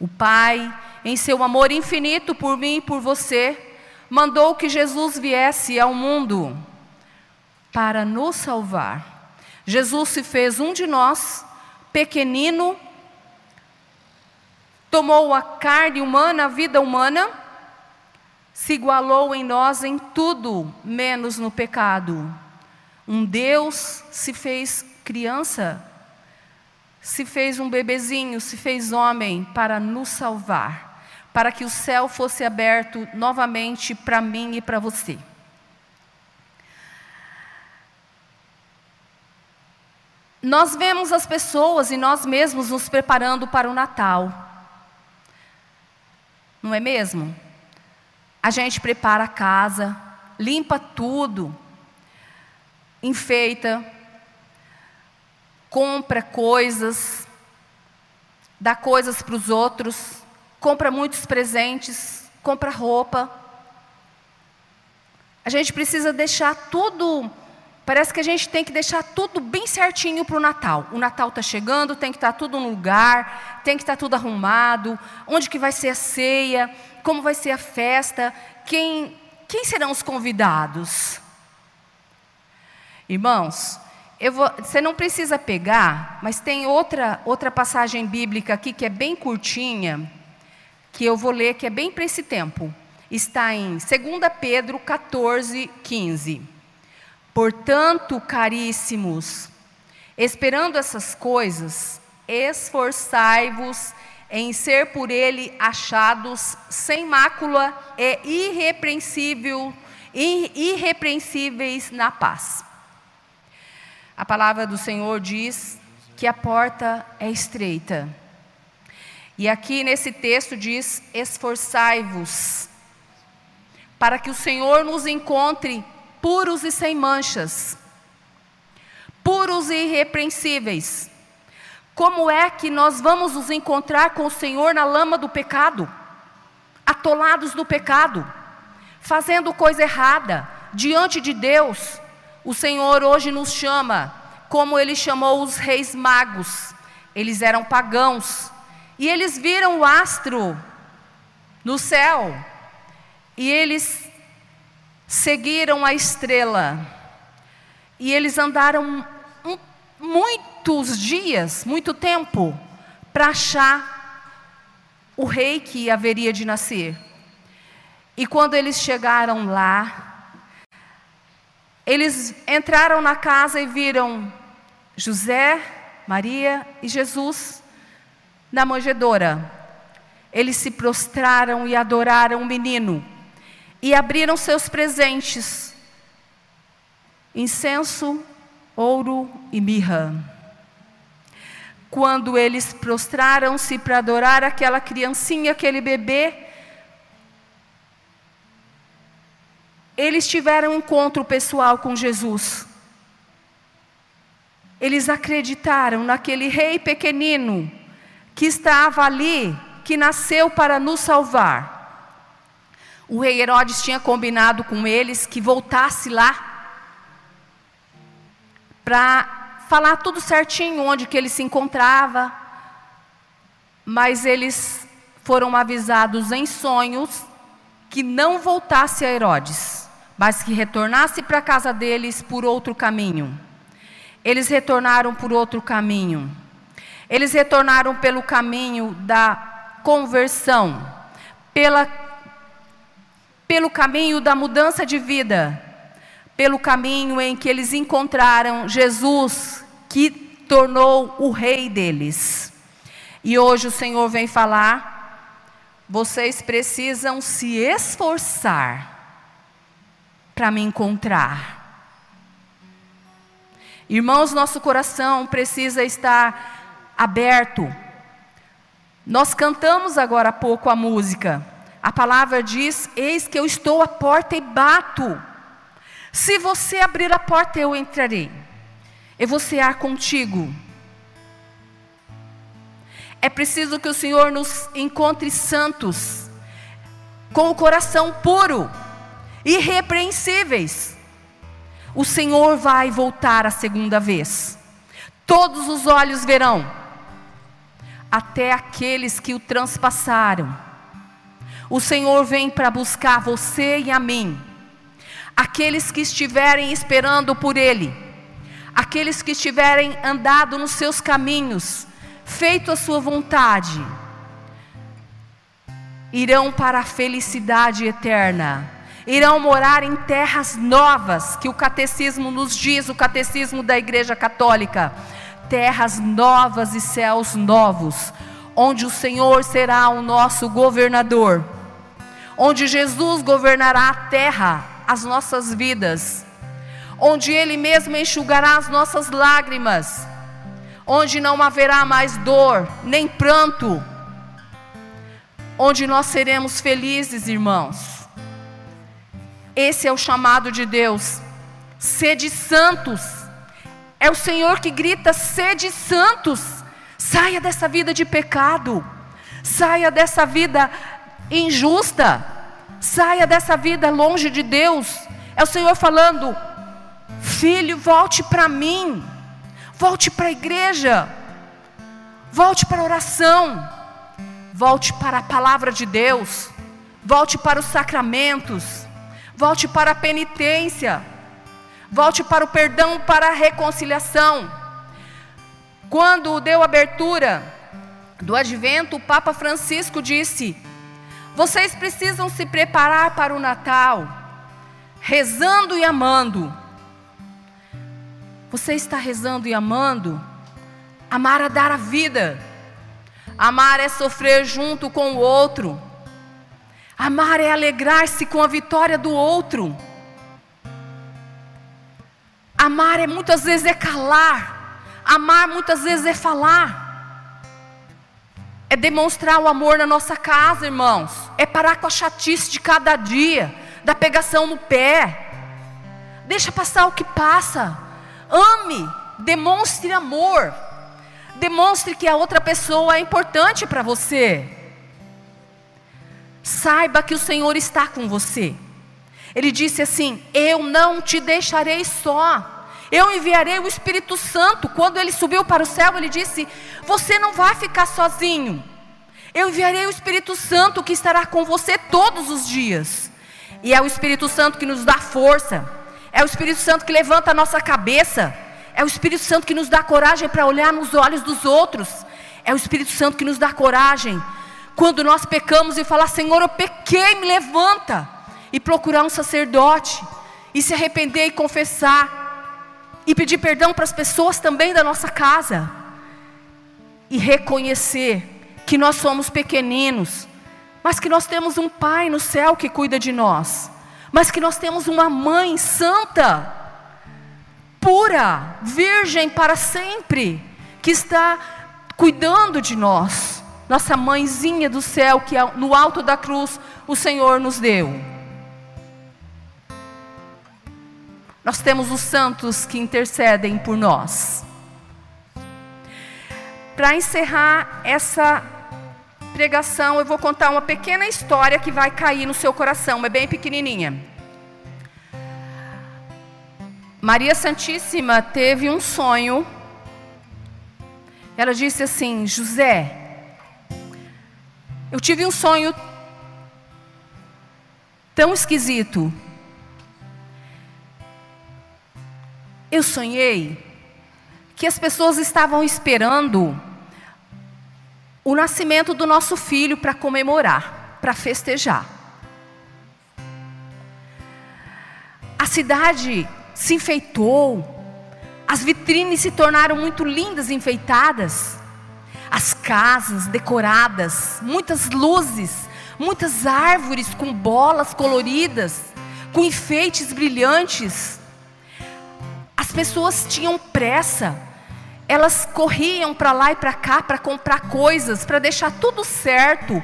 O Pai, em seu amor infinito por mim e por você, mandou que Jesus viesse ao mundo para nos salvar. Jesus se fez um de nós, pequenino, tomou a carne humana, a vida humana, se igualou em nós em tudo, menos no pecado. Um Deus se fez criança, se fez um bebezinho, se fez homem para nos salvar, para que o céu fosse aberto novamente para mim e para você. Nós vemos as pessoas e nós mesmos nos preparando para o Natal. Não é mesmo? A gente prepara a casa, limpa tudo, enfeita, compra coisas, dá coisas para os outros, compra muitos presentes, compra roupa. A gente precisa deixar tudo, parece que a gente tem que deixar tudo bem certinho para o Natal. O Natal está chegando, tem que estar tá tudo no lugar, tem que estar tá tudo arrumado, onde que vai ser a ceia, como vai ser a festa, quem, quem serão os convidados. Irmãos, Vou, você não precisa pegar, mas tem outra, outra passagem bíblica aqui que é bem curtinha, que eu vou ler, que é bem para esse tempo. Está em 2 Pedro 14, 15. Portanto, caríssimos, esperando essas coisas, esforçai-vos em ser por ele achados sem mácula e irrepreensível, irrepreensíveis na paz. A palavra do Senhor diz que a porta é estreita. E aqui nesse texto diz: esforçai-vos, para que o Senhor nos encontre puros e sem manchas, puros e irrepreensíveis. Como é que nós vamos nos encontrar com o Senhor na lama do pecado, atolados do pecado, fazendo coisa errada diante de Deus? O Senhor hoje nos chama, como ele chamou os reis magos. Eles eram pagãos. E eles viram o astro no céu. E eles seguiram a estrela. E eles andaram um, muitos dias, muito tempo, para achar o rei que haveria de nascer. E quando eles chegaram lá, eles entraram na casa e viram José, Maria e Jesus na manjedoura. Eles se prostraram e adoraram o menino e abriram seus presentes: incenso, ouro e mirra. Quando eles prostraram-se para adorar aquela criancinha, aquele bebê, eles tiveram um encontro pessoal com Jesus. Eles acreditaram naquele rei pequenino que estava ali, que nasceu para nos salvar. O rei Herodes tinha combinado com eles que voltasse lá para falar tudo certinho onde que ele se encontrava, mas eles foram avisados em sonhos que não voltasse a Herodes mas que retornasse para a casa deles por outro caminho. Eles retornaram por outro caminho. Eles retornaram pelo caminho da conversão, pela, pelo caminho da mudança de vida, pelo caminho em que eles encontraram Jesus, que tornou o rei deles. E hoje o Senhor vem falar: vocês precisam se esforçar para me encontrar. Irmãos, nosso coração precisa estar aberto. Nós cantamos agora há pouco a música. A palavra diz: Eis que eu estou à porta e bato. Se você abrir a porta, eu entrarei. Eu vou cear contigo. É preciso que o Senhor nos encontre santos, com o coração puro irrepreensíveis. O Senhor vai voltar a segunda vez. Todos os olhos verão, até aqueles que o transpassaram. O Senhor vem para buscar você e a mim. Aqueles que estiverem esperando por Ele, aqueles que estiverem andado nos seus caminhos, feito a sua vontade, irão para a felicidade eterna irão morar em terras novas, que o catecismo nos diz, o catecismo da Igreja Católica. terras novas e céus novos, onde o Senhor será o nosso governador, onde Jesus governará a terra, as nossas vidas, onde Ele mesmo enxugará as nossas lágrimas, onde não haverá mais dor, nem pranto, onde nós seremos felizes, irmãos. Esse é o chamado de Deus. Sede santos. É o Senhor que grita: sede santos. Saia dessa vida de pecado. Saia dessa vida injusta. Saia dessa vida longe de Deus. É o Senhor falando: Filho, volte para mim. Volte para a igreja. Volte para a oração. Volte para a palavra de Deus. Volte para os sacramentos. Volte para a penitência. Volte para o perdão, para a reconciliação. Quando deu abertura do advento, o Papa Francisco disse: Vocês precisam se preparar para o Natal, rezando e amando. Você está rezando e amando? Amar é dar a vida. Amar é sofrer junto com o outro. Amar é alegrar-se com a vitória do outro. Amar é muitas vezes é calar. Amar muitas vezes é falar. É demonstrar o amor na nossa casa, irmãos. É parar com a chatice de cada dia, da pegação no pé. Deixa passar o que passa. Ame, demonstre amor. Demonstre que a outra pessoa é importante para você. Saiba que o Senhor está com você. Ele disse assim: Eu não te deixarei só. Eu enviarei o Espírito Santo. Quando ele subiu para o céu, ele disse: Você não vai ficar sozinho. Eu enviarei o Espírito Santo que estará com você todos os dias. E é o Espírito Santo que nos dá força é o Espírito Santo que levanta a nossa cabeça. É o Espírito Santo que nos dá coragem para olhar nos olhos dos outros. É o Espírito Santo que nos dá coragem quando nós pecamos e falar: Senhor, eu pequei, me levanta. E procurar um sacerdote. E se arrepender e confessar. E pedir perdão para as pessoas também da nossa casa. E reconhecer que nós somos pequeninos, mas que nós temos um Pai no céu que cuida de nós mas que nós temos uma mãe santa, pura, virgem para sempre, que está cuidando de nós. Nossa mãezinha do céu, que no alto da cruz o Senhor nos deu. Nós temos os santos que intercedem por nós. Para encerrar essa pregação, eu vou contar uma pequena história que vai cair no seu coração, é bem pequenininha. Maria Santíssima teve um sonho. Ela disse assim: José, eu tive um sonho tão esquisito. Eu sonhei que as pessoas estavam esperando o nascimento do nosso filho para comemorar, para festejar. A cidade se enfeitou, as vitrines se tornaram muito lindas enfeitadas, as casas decoradas, muitas luzes, muitas árvores com bolas coloridas, com enfeites brilhantes. As pessoas tinham pressa elas corriam para lá e para cá para comprar coisas, para deixar tudo certo,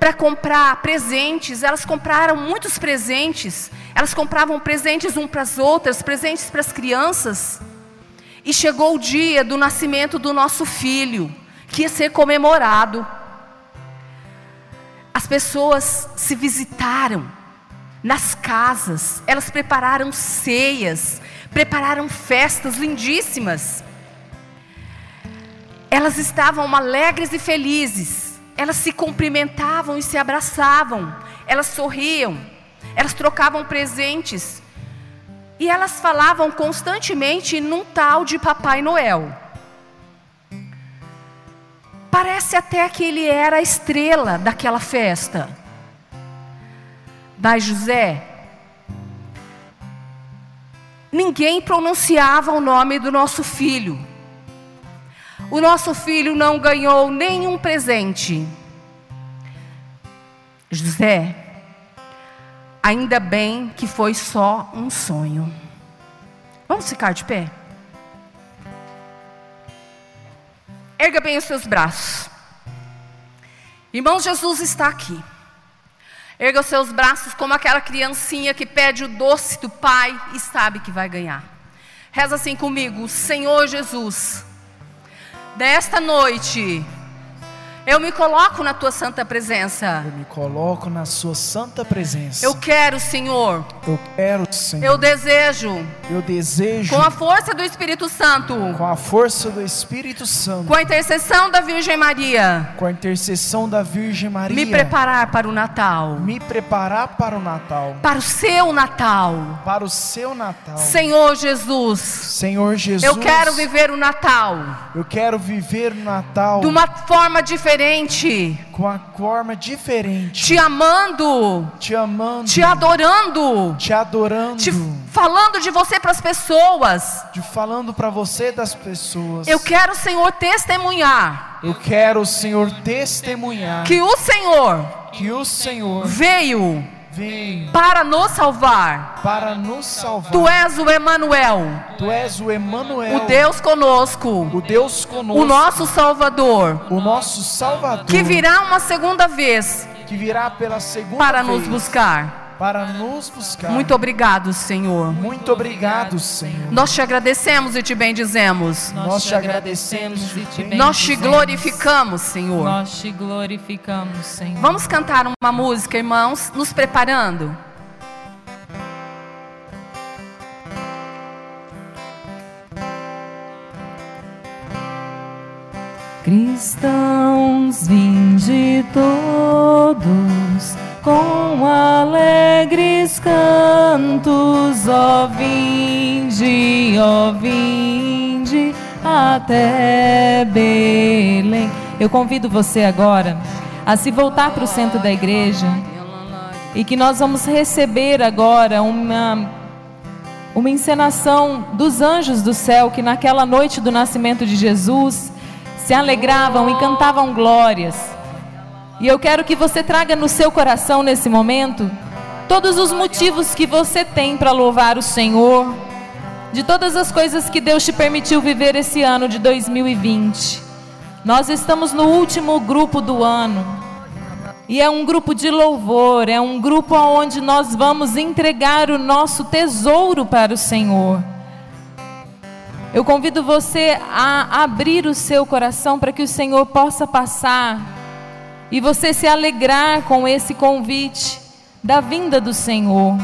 para comprar presentes. Elas compraram muitos presentes. Elas compravam presentes um para as outras, presentes para as crianças. E chegou o dia do nascimento do nosso filho, que ia ser comemorado. As pessoas se visitaram nas casas, elas prepararam ceias, prepararam festas lindíssimas. Elas estavam alegres e felizes. Elas se cumprimentavam e se abraçavam. Elas sorriam. Elas trocavam presentes. E elas falavam constantemente num tal de Papai Noel. Parece até que ele era a estrela daquela festa. Mas José, ninguém pronunciava o nome do nosso filho. O nosso filho não ganhou nenhum presente. José, ainda bem que foi só um sonho. Vamos ficar de pé? Erga bem os seus braços. Irmão, Jesus está aqui. Erga os seus braços como aquela criancinha que pede o doce do pai e sabe que vai ganhar. Reza assim comigo, Senhor Jesus, desta noite eu me coloco na tua santa presença. Eu me coloco na sua santa presença. Eu quero, Senhor. Eu quero, Senhor. Eu desejo. Eu desejo. Com a força do Espírito Santo. Com a força do Espírito Santo. Com a intercessão da Virgem Maria. Com a intercessão da Virgem Maria. Me preparar para o Natal. Me preparar para o Natal. Para o seu Natal. Para o seu Natal. Senhor Jesus. Senhor Jesus. Eu quero viver o Natal. Eu quero viver o Natal. De uma forma diferente diferente. Com a forma diferente. Te amando. Te amando. Te adorando. Te adorando. Te falando de você para as pessoas. Te falando para você das pessoas. Eu quero, Senhor, testemunhar. Eu quero, Senhor, testemunhar. Que o Senhor. Que o Senhor veio veio para nos salvar. Para nos salvar. Tu és o Emanuel. Tu és o Emanuel. O Deus conosco. O Deus conosco. O nosso Salvador. O nosso Salvador. Que virá uma segunda vez. Que virá pela segunda para vez. nos buscar para nos buscar. Muito obrigado, Senhor. Muito obrigado, Senhor. Nós te agradecemos e te bendizemos. Nós te agradecemos e te bendizemos. Nós te glorificamos, Senhor. Nós te glorificamos, Senhor. Vamos cantar uma música, irmãos, nos preparando. Cristãos, vinde todos com alegres cantos, ó vinde, ó vinde até Belém. Eu convido você agora a se voltar para o centro da igreja e que nós vamos receber agora uma uma encenação dos anjos do céu que naquela noite do nascimento de Jesus se alegravam e cantavam glórias. E eu quero que você traga no seu coração nesse momento todos os motivos que você tem para louvar o Senhor, de todas as coisas que Deus te permitiu viver esse ano de 2020. Nós estamos no último grupo do ano. E é um grupo de louvor, é um grupo onde nós vamos entregar o nosso tesouro para o Senhor. Eu convido você a abrir o seu coração para que o Senhor possa passar e você se alegrar com esse convite da vinda do Senhor.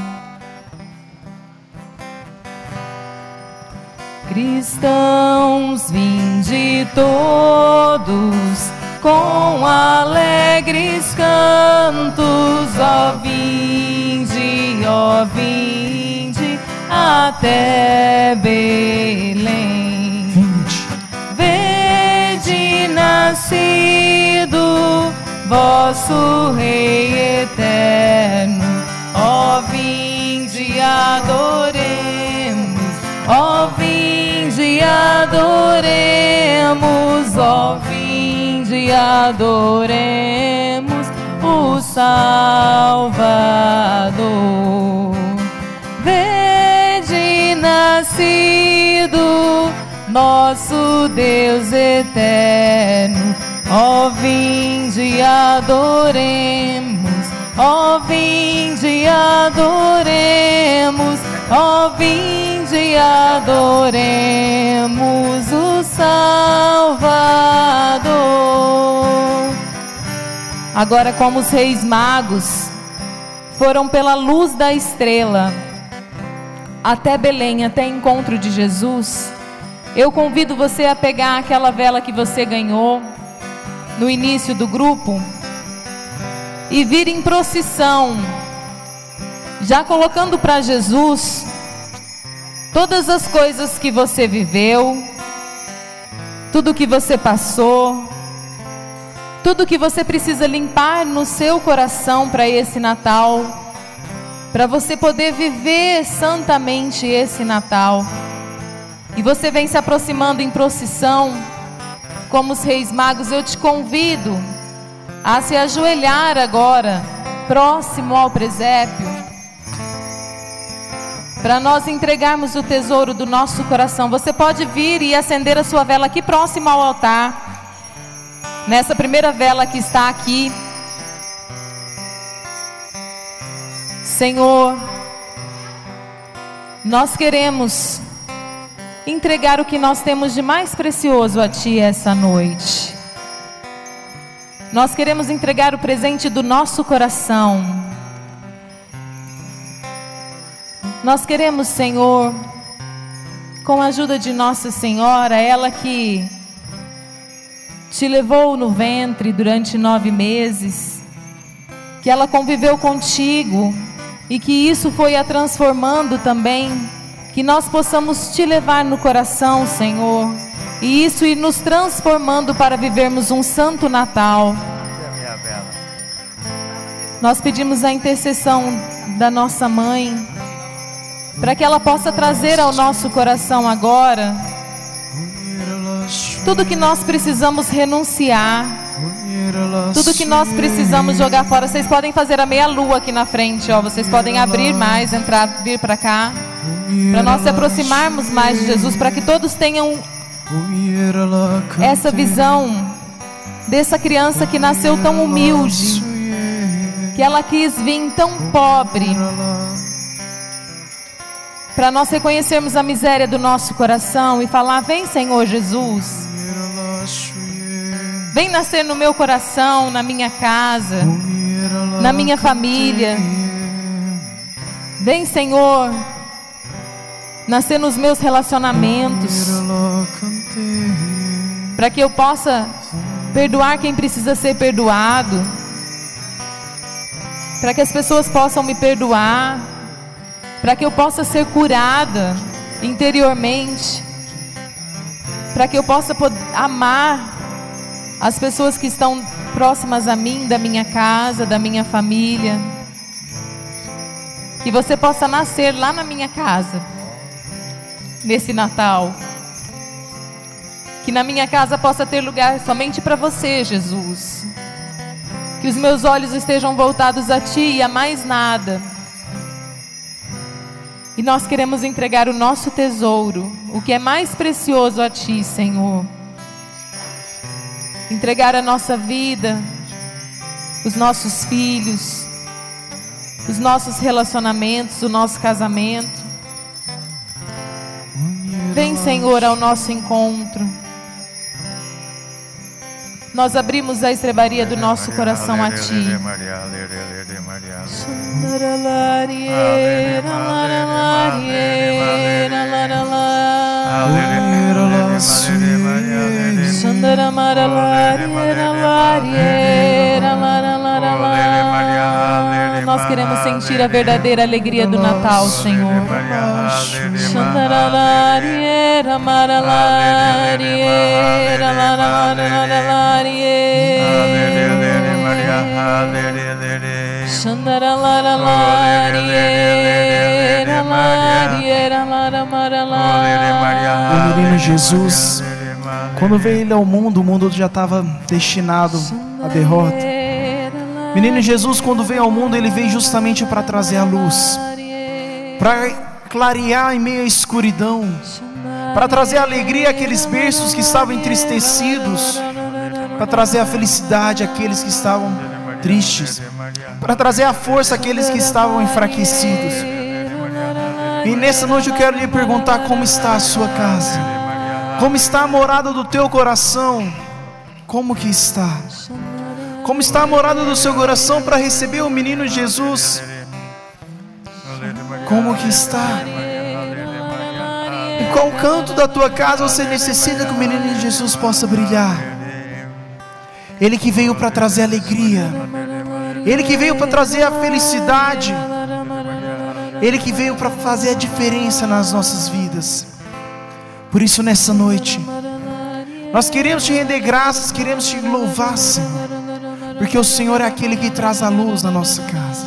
Cristãos, vinde todos com alegres cantos, ó vinde, ó vinde até Belém. Vinde. Vede nascido vosso Rei eterno, ó vinde adoremos, ó vinde adoremos, ó vinde adoremos o Salvador. Nascido nosso Deus eterno, ó vinde adoremos, ó vinde adoremos, ó vinde adoremos o Salvador. Agora, como os reis magos foram pela luz da estrela até Belém, até encontro de Jesus, eu convido você a pegar aquela vela que você ganhou no início do grupo e vir em procissão, já colocando para Jesus todas as coisas que você viveu, tudo que você passou, tudo que você precisa limpar no seu coração para esse Natal, para você poder viver santamente esse Natal. E você vem se aproximando em procissão, como os reis magos, eu te convido a se ajoelhar agora, próximo ao presépio, para nós entregarmos o tesouro do nosso coração. Você pode vir e acender a sua vela aqui próximo ao altar, nessa primeira vela que está aqui. Senhor, nós queremos entregar o que nós temos de mais precioso a Ti essa noite. Nós queremos entregar o presente do nosso coração. Nós queremos, Senhor, com a ajuda de Nossa Senhora, ela que te levou no ventre durante nove meses, que ela conviveu contigo e que isso foi a transformando também, que nós possamos te levar no coração, Senhor, e isso ir nos transformando para vivermos um santo Natal. Nós pedimos a intercessão da nossa mãe, para que ela possa trazer ao nosso coração agora tudo que nós precisamos renunciar tudo que nós precisamos jogar fora, vocês podem fazer a meia lua aqui na frente, ó. Vocês podem abrir mais, entrar, vir para cá, para nós se aproximarmos mais de Jesus, para que todos tenham essa visão dessa criança que nasceu tão humilde, que ela quis vir tão pobre, para nós reconhecermos a miséria do nosso coração e falar: Vem, Senhor Jesus. Vem nascer no meu coração, na minha casa, na minha família. Vem, Senhor, nascer nos meus relacionamentos, para que eu possa perdoar quem precisa ser perdoado, para que as pessoas possam me perdoar, para que eu possa ser curada interiormente, para que eu possa amar as pessoas que estão próximas a mim, da minha casa, da minha família. Que você possa nascer lá na minha casa, nesse Natal. Que na minha casa possa ter lugar somente para você, Jesus. Que os meus olhos estejam voltados a Ti e a mais nada. E nós queremos entregar o nosso tesouro, o que é mais precioso a Ti, Senhor entregar a nossa vida, os nossos filhos, os nossos relacionamentos, o nosso casamento. Vem, Senhor, ao nosso encontro. Nós abrimos a estrebaria do nosso coração a Ti. Nós queremos sentir a verdadeira alegria do Natal, Senhor. O menino Jesus quando veio ele ao mundo, o mundo já estava destinado à derrota. Menino Jesus, quando veio ao mundo, ele veio justamente para trazer a luz, para clarear em meio à escuridão, para trazer alegria àqueles berços que estavam entristecidos, para trazer a felicidade àqueles que estavam tristes, para trazer a força àqueles que estavam enfraquecidos. E nessa noite eu quero lhe perguntar como está a sua casa. Como está a morada do teu coração? Como que está? Como está a morada do seu coração para receber o menino Jesus? Como que está? Em qual canto da tua casa você necessita que o menino Jesus possa brilhar? Ele que veio para trazer alegria. Ele que veio para trazer a felicidade. Ele que veio para fazer a diferença nas nossas vidas. Por isso, nessa noite, nós queremos te render graças, queremos te louvar, Senhor, porque o Senhor é aquele que traz a luz na nossa casa,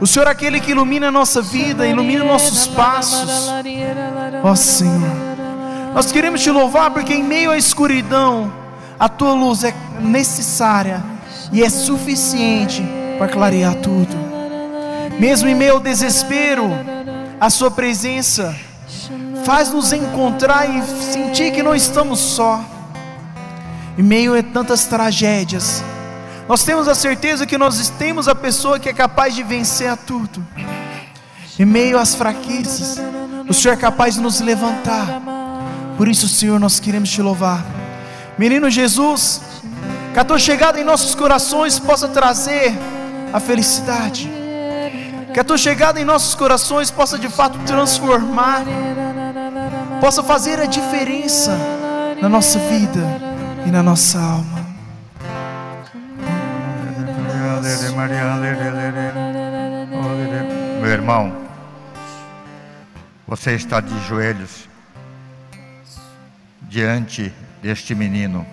o Senhor é aquele que ilumina a nossa vida, ilumina nossos passos, ó Senhor. Nós queremos te louvar porque em meio à escuridão, A tua luz é necessária e é suficiente para clarear tudo. Mesmo em ao desespero, a sua presença faz nos encontrar e sentir que não estamos só. Em meio a tantas tragédias, nós temos a certeza que nós temos a pessoa que é capaz de vencer a tudo. Em meio às fraquezas, o Senhor é capaz de nos levantar. Por isso, Senhor, nós queremos te louvar. Menino Jesus, que a tua chegada em nossos corações possa trazer a felicidade. Que a tua chegada em nossos corações possa de fato transformar, possa fazer a diferença na nossa vida e na nossa alma. Meu irmão, você está de joelhos diante deste menino.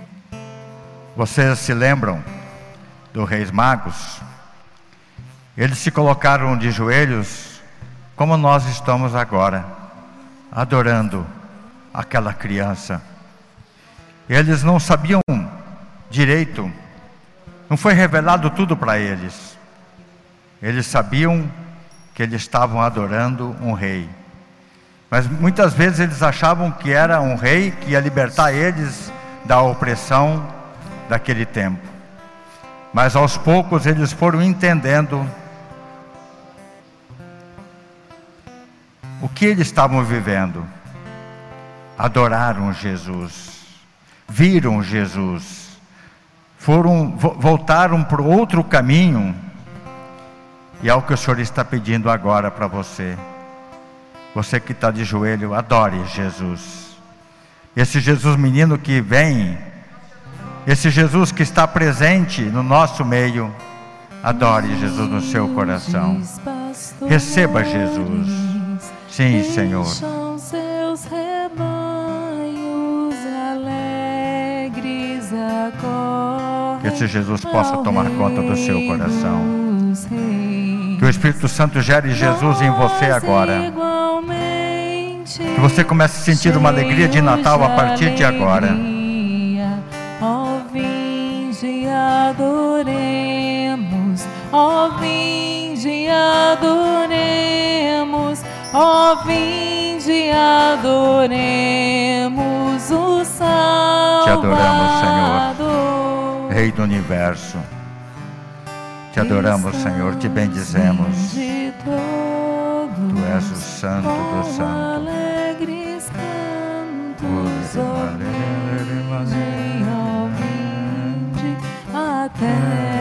Vocês se lembram do Reis Magos? Eles se colocaram de joelhos como nós estamos agora, adorando aquela criança. Eles não sabiam direito, não foi revelado tudo para eles. Eles sabiam que eles estavam adorando um rei. Mas muitas vezes eles achavam que era um rei que ia libertar eles da opressão daquele tempo. Mas aos poucos eles foram entendendo o que eles estavam vivendo. Adoraram Jesus, viram Jesus, foram voltaram para outro caminho e é o que o Senhor está pedindo agora para você. Você que está de joelho, adore Jesus. Esse Jesus menino que vem, esse Jesus que está presente no nosso meio, adore Jesus no seu coração. Receba Jesus. Sim, Senhor. seus rebanhos alegres agora. Que esse Jesus possa tomar conta do seu coração. Que o Espírito Santo gere Jesus em você agora. Que você comece a sentir uma alegria de Natal a partir de agora. Ó, vinde adoremos, ó, vinde adoremos, ó, vinde adoremos o Salvador. Te adoramos, Senhor, Rei do Universo. Te adoramos, Senhor, te bendizemos. És o Santo do Santo. Vinde até.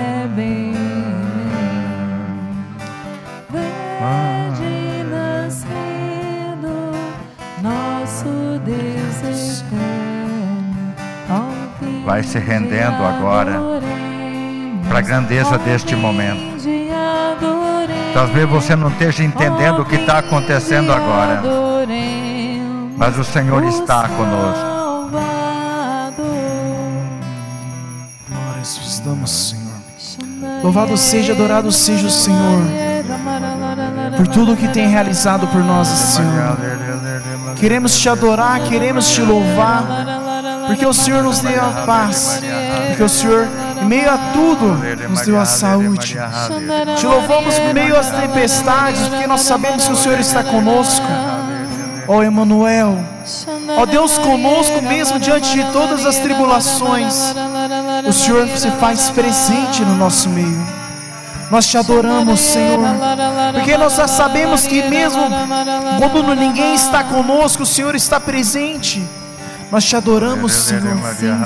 Vede nascendo nosso Deus eterno. ó, Vai se rendendo agora para a grandeza deste momento. Talvez você não esteja entendendo o que está acontecendo agora, mas o Senhor está conosco. Vos damos, Senhor. Louvado seja, adorado seja o Senhor por tudo que tem realizado por nós, Senhor. Queremos te adorar, queremos te louvar, porque o Senhor nos deu a paz, porque o Senhor, em meio a tudo, nos deu a saúde. Te louvamos em meio às tempestades, porque nós sabemos que o Senhor está conosco. Ó Emanuel, ó Deus conosco mesmo diante de todas as tribulações. O Senhor se faz presente no nosso meio. Nós te adoramos, Senhor, porque nós já sabemos que mesmo quando ninguém está conosco, o Senhor está presente. Nós te adoramos, Senhor,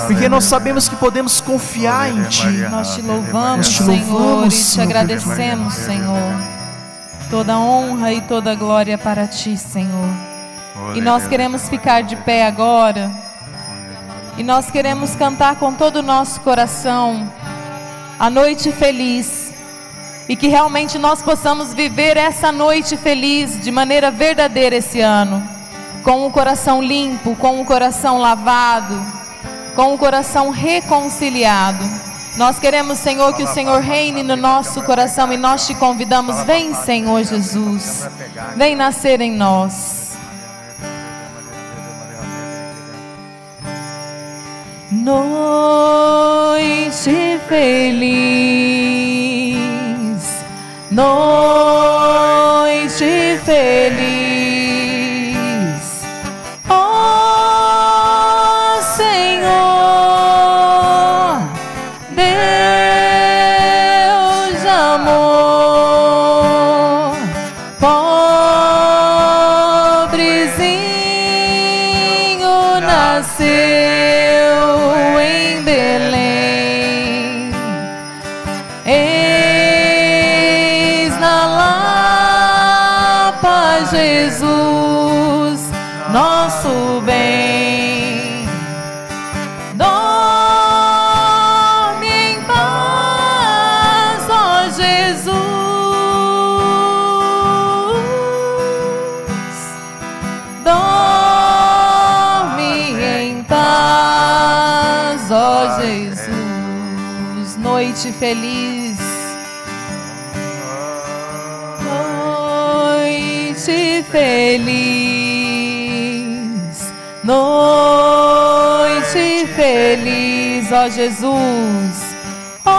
porque nós sabemos que podemos confiar em Ti. Nós te louvamos, Nós te Senhor, e te agradecemos, Senhor. Toda honra e toda glória para ti, Senhor. E nós queremos ficar de pé agora. E nós queremos cantar com todo o nosso coração a noite feliz. E que realmente nós possamos viver essa noite feliz de maneira verdadeira esse ano. Com o coração limpo, com o coração lavado, com o coração reconciliado. Nós queremos, Senhor, que o Senhor reine no nosso coração e nós te convidamos. Vem, Senhor Jesus. Vem nascer em nós. noite feliz, noite feliz, Noite feliz. Noite feliz. Noite feliz, ó Jesus. Ó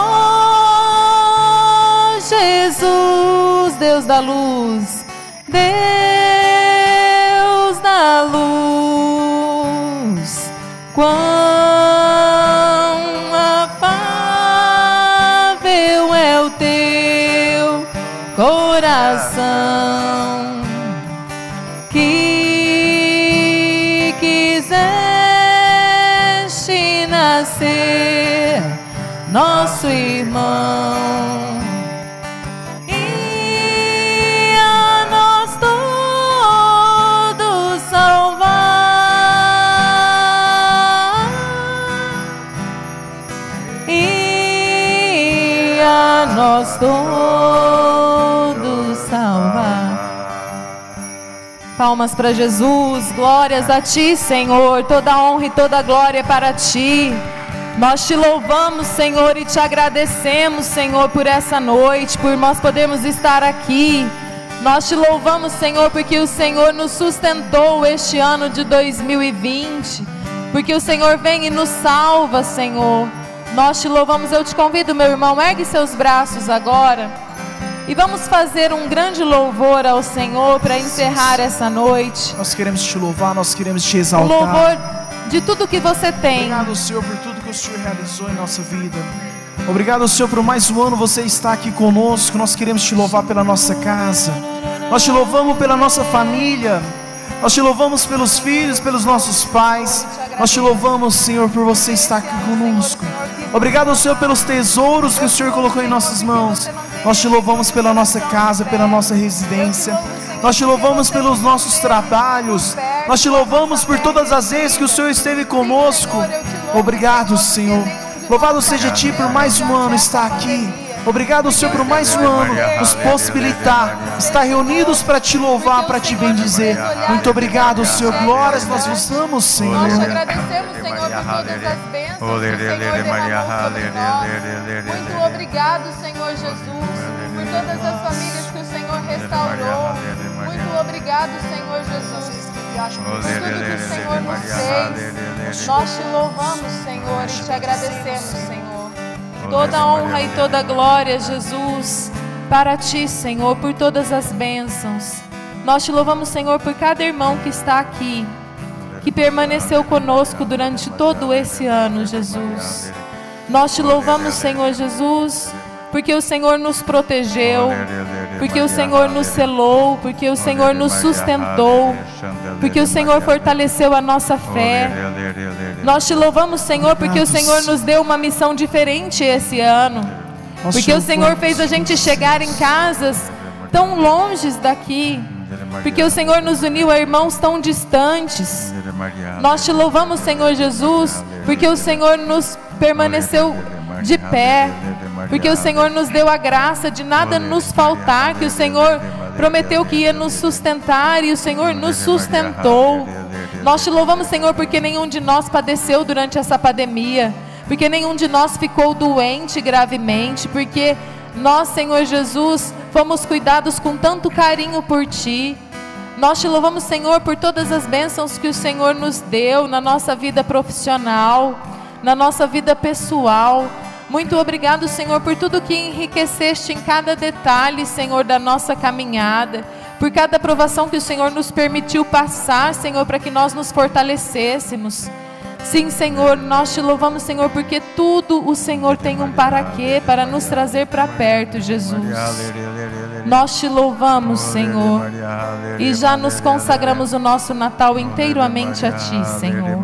Jesus, Deus da luz. Deus nosso irmão. E a nós todos salvar. E a nós todos salvar. Palmas para Jesus, glórias a Ti, Senhor, toda honra e toda glória para Ti. Nós te louvamos, Senhor, e te agradecemos, Senhor, por essa noite, por nós podermos estar aqui. Nós te louvamos, Senhor, porque o Senhor nos sustentou este ano de 2020, porque o Senhor vem e nos salva, Senhor. Nós te louvamos, eu te convido, meu irmão, ergue seus braços agora. E vamos fazer um grande louvor ao Senhor para encerrar essa noite. Nós queremos te louvar, nós queremos te exaltar. louvor de tudo que você tem. Obrigado, Senhor, por tudo que o Senhor realizou em nossa vida. Obrigado, Senhor, por mais um ano você está aqui conosco. Nós queremos te louvar pela nossa casa. Nós te louvamos pela nossa família. Nós te louvamos pelos filhos, pelos nossos pais. Nós te louvamos, Senhor, por você estar aqui conosco. Obrigado, Senhor, pelos tesouros que o Senhor colocou em nossas mãos. Nós te louvamos pela nossa casa, pela nossa residência. Nós te louvamos pelos nossos trabalhos. Nós te louvamos por todas as vezes que o Senhor esteve conosco. Obrigado, Senhor. Louvado seja Ti por mais um ano estar aqui. Obrigado, Senhor, por mais um ano nos possibilitar estar reunidos para te louvar, para te bendizer. Muito obrigado, Senhor. Glórias nós vos damos, Nós Senhor. te agradecemos, Senhor, por todas as bênçãos que o Senhor derramou sobre nós. Muito obrigado, Senhor Jesus, por todas as famílias que o Senhor restaurou. Muito obrigado, Senhor Jesus, tudo o Senhor nos fez. Nós te louvamos, Senhor, e te agradecemos, Senhor. Toda honra e toda glória, Jesus, para ti, Senhor, por todas as bênçãos. Nós te louvamos, Senhor, por cada irmão que está aqui, que permaneceu conosco durante todo esse ano, Jesus. Nós te louvamos, Senhor Jesus, porque o Senhor nos protegeu, porque o Senhor nos selou, porque o Senhor nos sustentou, porque o Senhor fortaleceu a nossa fé. Nós te louvamos, Senhor, porque o Senhor nos deu uma missão diferente esse ano. Porque o Senhor fez a gente chegar em casas tão longes daqui. Porque o Senhor nos uniu a irmãos tão distantes. Nós te louvamos, Senhor Jesus, porque o Senhor nos permaneceu de pé. Porque o Senhor nos deu a graça de nada nos faltar, que o Senhor prometeu que ia nos sustentar e o Senhor nos sustentou. Nós te louvamos, Senhor, porque nenhum de nós padeceu durante essa pandemia, porque nenhum de nós ficou doente gravemente, porque nós, Senhor Jesus, fomos cuidados com tanto carinho por Ti. Nós te louvamos, Senhor, por todas as bênçãos que o Senhor nos deu na nossa vida profissional. na nossa vida pessoal. Muito obrigado, Senhor, por tudo que enriqueceste em cada detalhe, Senhor, da nossa caminhada. Por cada provação que o Senhor nos permitiu passar, Senhor, para que nós nos fortalecêssemos. Sim, Senhor, nós te louvamos, Senhor, porque tudo o Senhor tem um para quê, para nos trazer para perto, Jesus. Nós te louvamos, Senhor, e já nos consagramos o nosso Natal inteiramente a Ti, Senhor.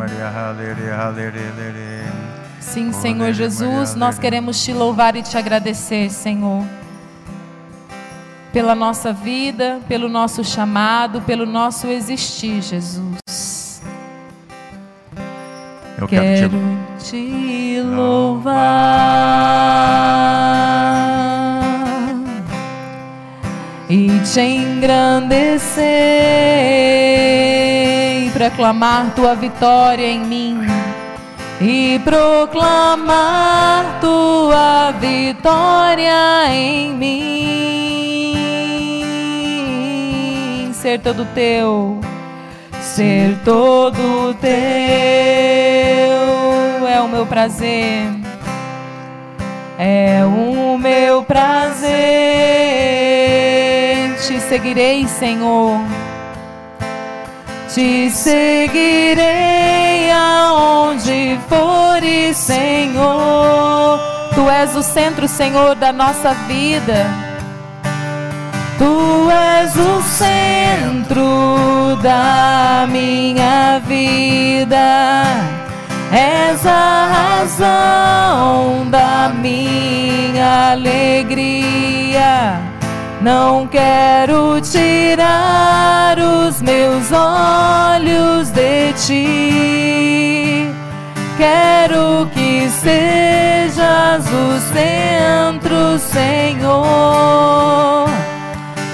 Sim, Senhor Jesus, nós queremos te louvar e te agradecer, Senhor, pela nossa vida, pelo nosso chamado, pelo nosso existir, Jesus. Eu quero, Quero te te louvar e te engrandecer e proclamar tua vitória em mim e proclamar tua vitória em mim. Ser todo teu ser todo teu. É o meu prazer, é o meu prazer. Te seguirei, Senhor, te seguirei aonde fores, Senhor. Tu és o centro, Senhor, da nossa vida. Tu és o centro da minha vida. És a razão da minha alegria. Não quero tirar os meus olhos de ti. Quero que sejas o centro, Senhor.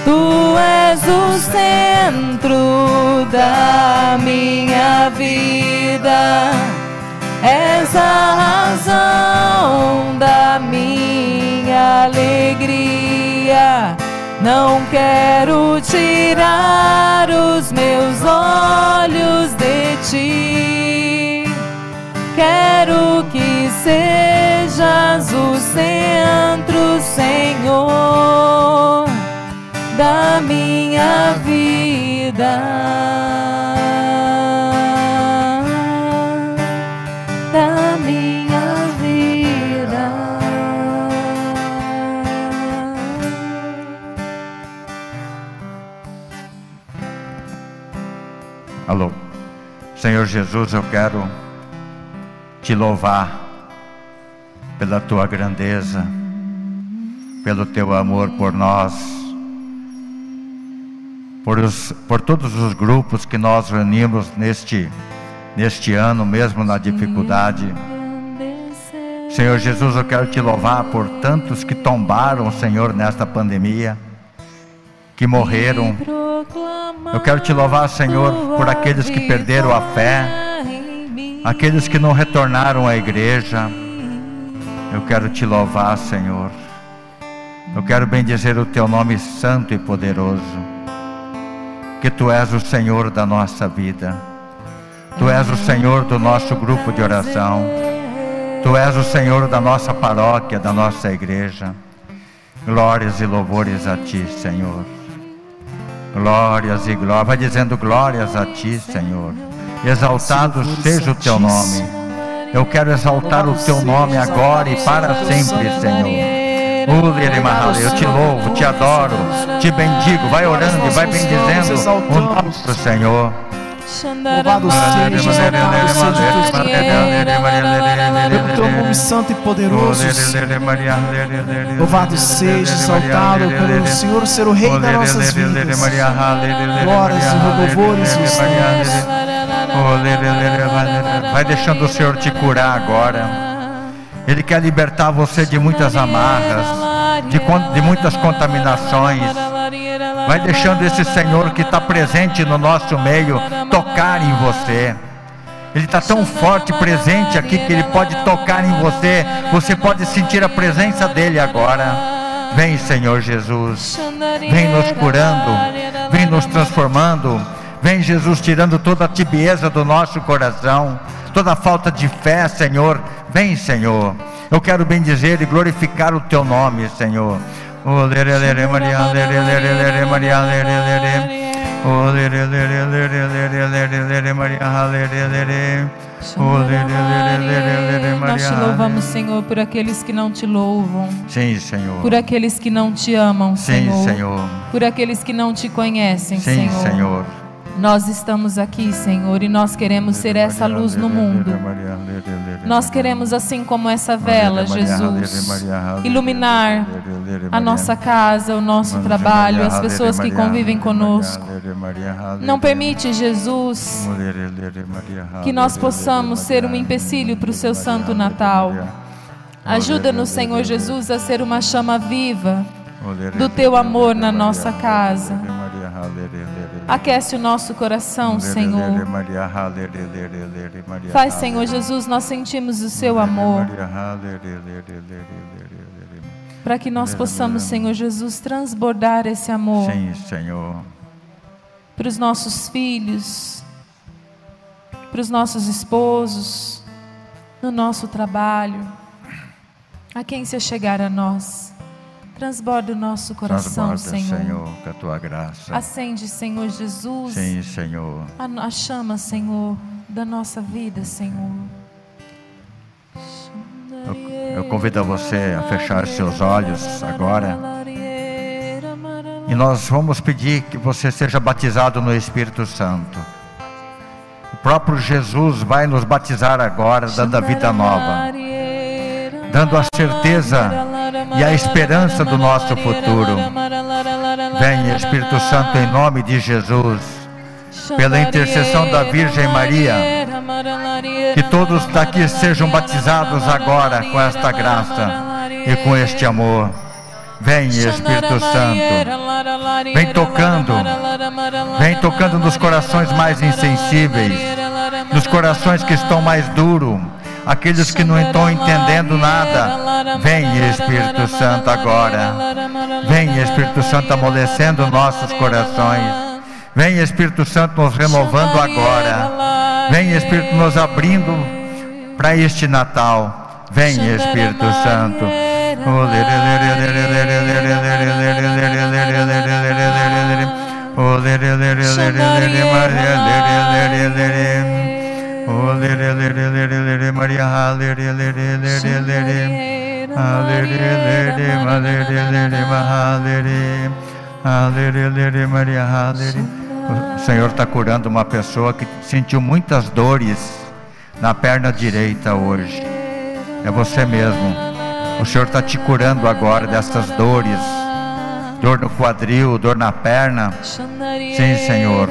Tu és o centro da minha vida, és a razão da minha alegria. Não quero tirar os meus olhos de ti. Quero que sejas o centro, Senhor da minha vida. Alô. Senhor Jesus, eu quero te louvar pela tua grandeza, pelo teu amor por nós, por, os, por todos os grupos que nós reunimos neste, neste ano, mesmo na dificuldade. Senhor Jesus, eu quero te louvar por tantos que tombaram, Senhor, nesta pandemia, que morreram. Eu quero te louvar, Senhor, por aqueles que perderam a fé, aqueles que não retornaram à igreja. Eu quero te louvar, Senhor. Eu quero bendizer o teu nome santo e poderoso. Que tu és o Senhor da nossa vida. Tu és o Senhor do nosso grupo de oração. Tu és o Senhor da nossa paróquia, da nossa igreja. Glórias e louvores a ti, Senhor. Glórias e glórias. Vai dizendo glórias a ti, Senhor. Exaltado seja o teu nome. Eu quero exaltar o teu nome agora e para sempre, Senhor. Eu te louvo, te adoro, te bendigo. Vai orando e vai bendizendo o nome do Senhor. Louvado seja, exaltado seja pelo teu nome santo e poderoso. Louvado seja, exaltado pelo Senhor ser o Rei das nossas vidas. Glórias e louvores e estamos. Vai deixando o Senhor te curar agora. Ele quer libertar você de muitas amarras, de, de muitas contaminações. Vai deixando esse Senhor que está presente no nosso meio tocar em você. Ele está tão forte, presente aqui, que Ele pode tocar em você. Você pode sentir a presença dEle agora. Vem, Senhor Jesus. Vem nos curando. Vem nos transformando. Vem, Jesus, tirando toda a tibieza do nosso coração, toda a falta de fé, Senhor. Vem, Senhor. Eu quero bendizer e glorificar o teu nome, Senhor. Oh, lere, lere, Maria, lere, lere, lere, Maria, lere, lere. Oh, lere, lere, lere, lere, lere, lere, Maria, lere, lere. Oh, lere, lere, lere, lere, Nós te Maria. louvamos, Senhor, por aqueles que não te louvam, Sim, Senhor. por aqueles que não te amam, Sim, Senhor, Senhor. por aqueles que não te conhecem, Sim, Senhor. Nós estamos aqui, Senhor, e nós queremos ser essa luz no mundo. Nós queremos, assim como essa vela, Jesus, iluminar a nossa casa, o nosso trabalho, as pessoas que convivem conosco. Não permite, Jesus, que nós possamos ser um empecilho para o seu santo Natal. Ajuda-nos, Senhor Jesus, a ser uma chama viva do teu amor na nossa casa. Aquece o nosso coração, Senhor. Faz, Senhor Jesus, nós sentimos o seu amor. Para que nós possamos, Senhor Jesus, transbordar esse amor Sim, Senhor. para os nossos filhos, para os nossos esposos, no nosso trabalho, a quem se chegar a nós. Transborda o nosso coração, Transborda, Senhor. Senhor, com a tua graça. Acende, Senhor Jesus, Sim, Senhor. a, a chama, Senhor, da nossa vida, Senhor. Eu, eu convido a você a fechar seus olhos agora. E nós vamos pedir que você seja batizado no Espírito Santo. O próprio Jesus vai nos batizar agora, dando a vida nova, dando a certeza e a esperança do nosso futuro. Vem, Espírito Santo, em nome de Jesus, pela intercessão da Virgem Maria, que todos daqui sejam batizados agora com esta graça e com este amor. Vem, Espírito Santo, vem tocando, vem tocando nos corações mais insensíveis, nos corações que estão mais duros, aqueles que não estão entendendo nada. Vem, Espírito Santo, agora. Vem, Espírito Santo, amolecendo nossos corações. Vem, Espírito Santo, nos renovando agora. Vem, Espírito, nos abrindo para este Natal. Vem, Espírito Santo. Oh, o Maria Maria o Senhor está curando uma pessoa que sentiu muitas dores na perna direita hoje. É você mesmo. O Senhor está te curando agora dessas dores. Dor no quadril, dor na perna. Sim, Senhor.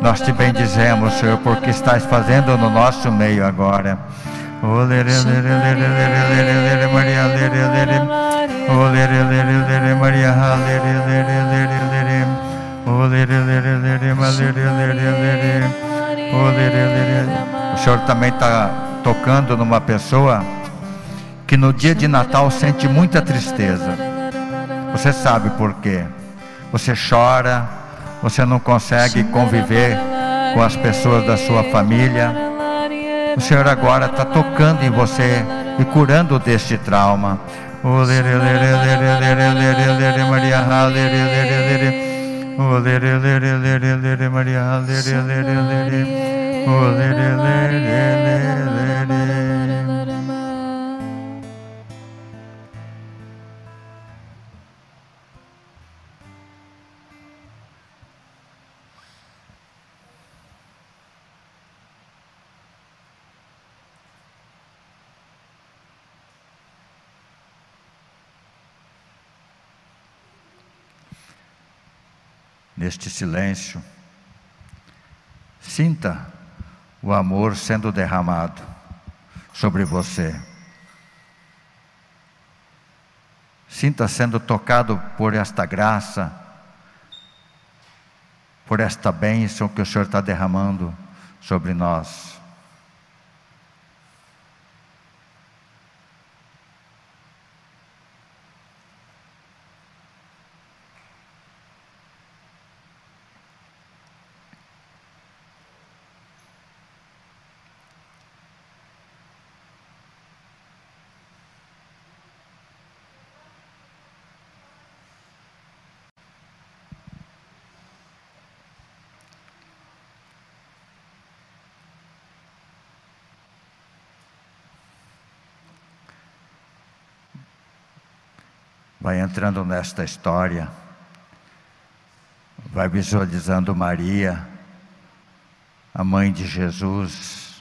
Nós te bendizemos, Senhor, porque estás fazendo no nosso meio agora. O Senhor também está tocando numa pessoa que no dia de Natal sente muita tristeza. Você sabe por quê? Você chora, você não consegue conviver com as pessoas da sua família. O Senhor agora está tocando em você e curando deste trauma. Oh, Maria, neste silêncio, sinta o amor sendo derramado sobre você. Sinta sendo tocado por esta graça, por esta bênção que o Senhor está derramando sobre nós. Vai entrando nesta história, vai visualizando Maria, a mãe de Jesus,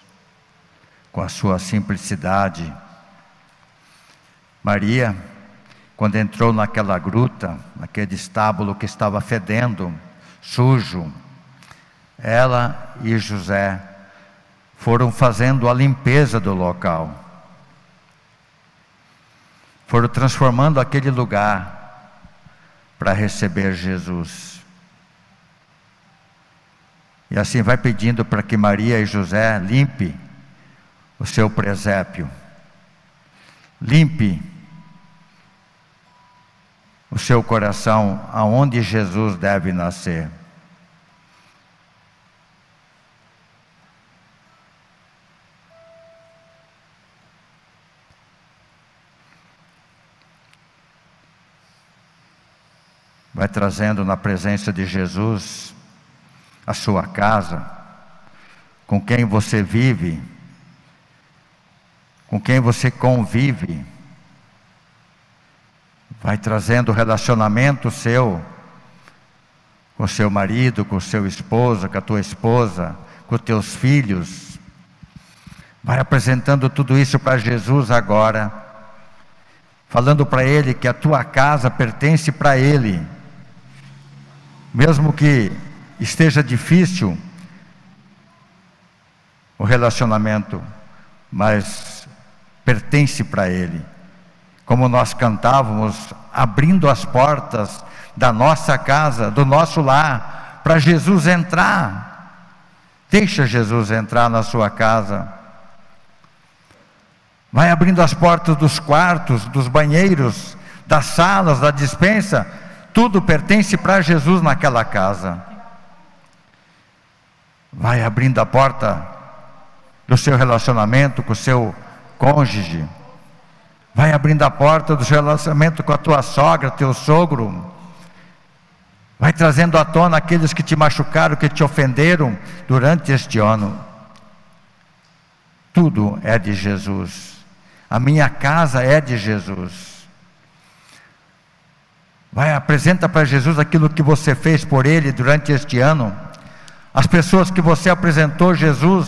com a sua simplicidade. Maria, quando entrou naquela gruta, naquele estábulo que estava fedendo, sujo, ela e José foram fazendo a limpeza do local foram transformando aquele lugar para receber Jesus. E assim vai pedindo para que Maria e José limpe o seu presépio, limpe o seu coração aonde Jesus deve nascer. Vai trazendo na presença de Jesus a sua casa, com quem você vive, com quem você convive, vai trazendo o relacionamento seu com seu marido, com seu esposo, com a tua esposa, com teus filhos. Vai apresentando tudo isso para Jesus agora, falando para Ele que a tua casa pertence para Ele mesmo que esteja difícil o relacionamento, mas pertence para Ele. Como nós cantávamos, abrindo as portas da nossa casa, do nosso lar, para Jesus entrar. Deixa Jesus entrar na sua casa. Vai abrindo as portas dos quartos, dos banheiros, das salas, da dispensa, tudo pertence para Jesus naquela casa. Vai abrindo a porta do seu relacionamento com o seu cônjuge. Vai abrindo a porta do seu relacionamento com a tua sogra, teu sogro. Vai trazendo à tona aqueles que te machucaram, que te ofenderam durante este ano. Tudo é de Jesus. A minha casa é de Jesus. Vai, apresenta para Jesus aquilo que você fez por ele durante este ano. As pessoas que você apresentou Jesus.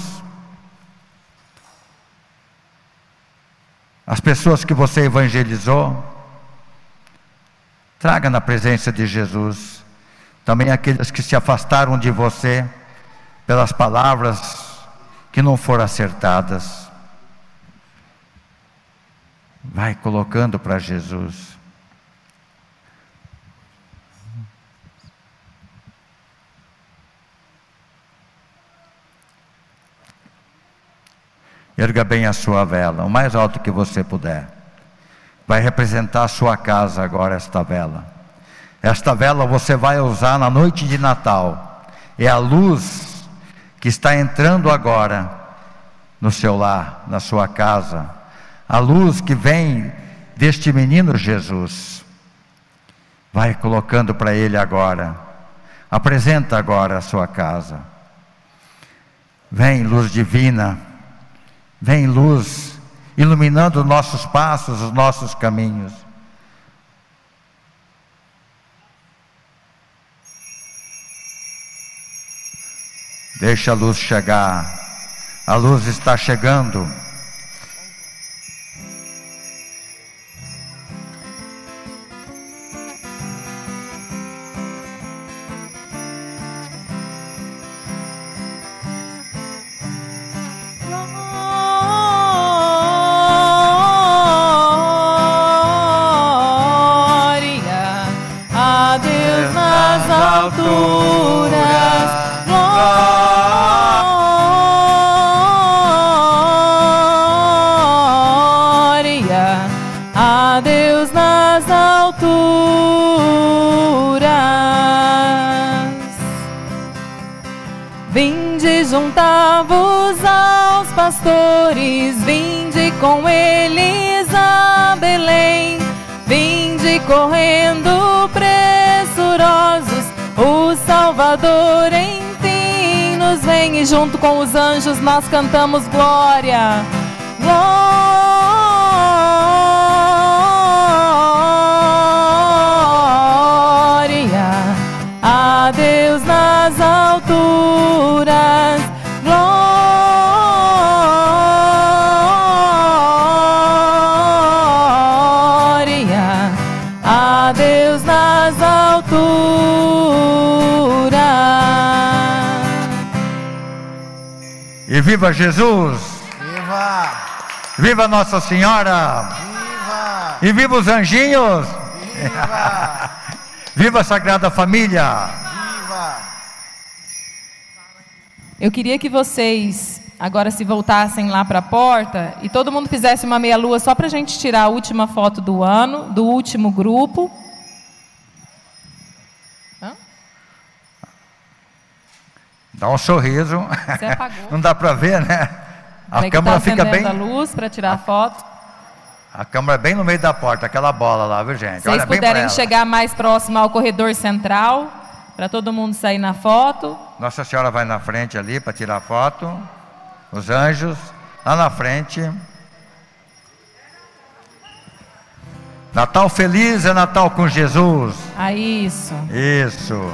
As pessoas que você evangelizou. Traga na presença de Jesus. Também aqueles que se afastaram de você pelas palavras que não foram acertadas. Vai colocando para Jesus. Erga bem a sua vela, o mais alto que você puder. Vai representar a sua casa agora, esta vela. Esta vela você vai usar na noite de Natal. É a luz que está entrando agora no seu lar, na sua casa. A luz que vem deste menino Jesus. Vai colocando para ele agora. Apresenta agora a sua casa. Vem, luz divina Vem luz, iluminando nossos passos, os nossos caminhos. Deixa a luz chegar. A luz está chegando. Nós cantamos glória. Glória. E viva Jesus! Viva! Viva Nossa Senhora! Viva! E viva os anjinhos! Viva! Viva a Sagrada Família! Viva! Eu queria que vocês agora se voltassem lá para a porta e todo mundo fizesse uma meia-lua só para a gente tirar a última foto do ano, do último grupo. Um sorriso. Você apagou. Não dá para ver, né? A que câmera tá fica bem. a luz para tirar a foto. A câmera bem no meio da porta, aquela bola lá, viu, gente? Se vocês Olha puderem chegar mais próximo ao corredor central, para todo mundo sair na foto. Nossa Senhora vai na frente ali para tirar foto. Os anjos lá na frente. Natal feliz é Natal com Jesus. Ah, isso. Isso.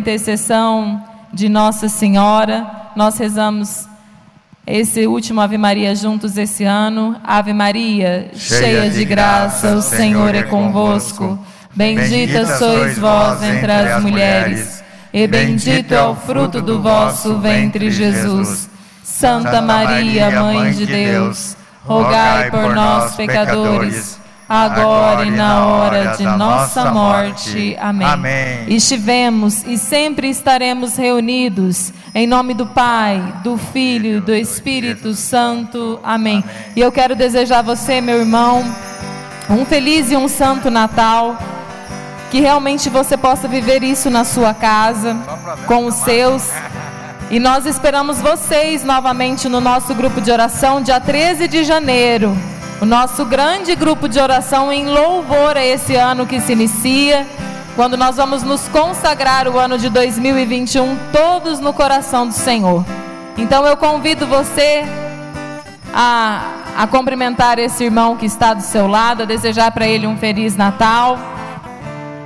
Intercessão de Nossa Senhora, nós rezamos esse último Ave Maria juntos esse ano. Ave Maria, cheia, de graça, o Senhor é convosco. Bendita sois vós entre as mulheres, e bendito é o fruto do vosso ventre, Jesus. Santa Maria, Mãe de Deus, rogai por nós, pecadores, agora e na hora de nossa morte. Amém. Amém. Estivemos e sempre estaremos reunidos em nome do Pai, do Filho e do Espírito Santo. Amém. E eu quero desejar a você, meu irmão, um feliz e um santo Natal. Que realmente você possa viver isso na sua casa, com os seus. E nós esperamos vocês novamente no nosso grupo de oração, dia 13 de janeiro. O nosso grande grupo de oração em louvor a esse ano que se inicia, quando nós vamos nos consagrar o ano de 2021, todos no coração do Senhor. Então eu convido você a, a cumprimentar esse irmão que está do seu lado, a desejar para ele um Feliz Natal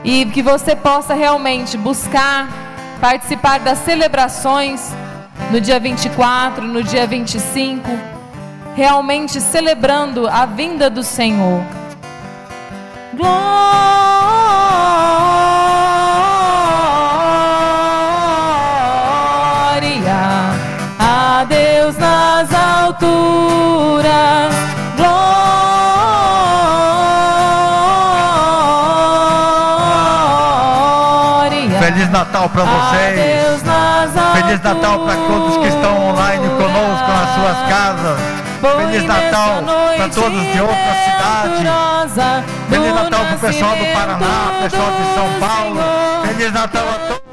e que você possa realmente buscar participar das celebrações no dia 24, no dia 25, realmente celebrando a vinda do Senhor. Glória a Deus nas alturas. Glória. Feliz Natal para vocês. Feliz Natal para todos que estão online conosco nas suas casas. Feliz Natal para todos de outra cidade. Feliz Natal para o pessoal do Paraná, pessoal de São Paulo. Feliz Natal a todos.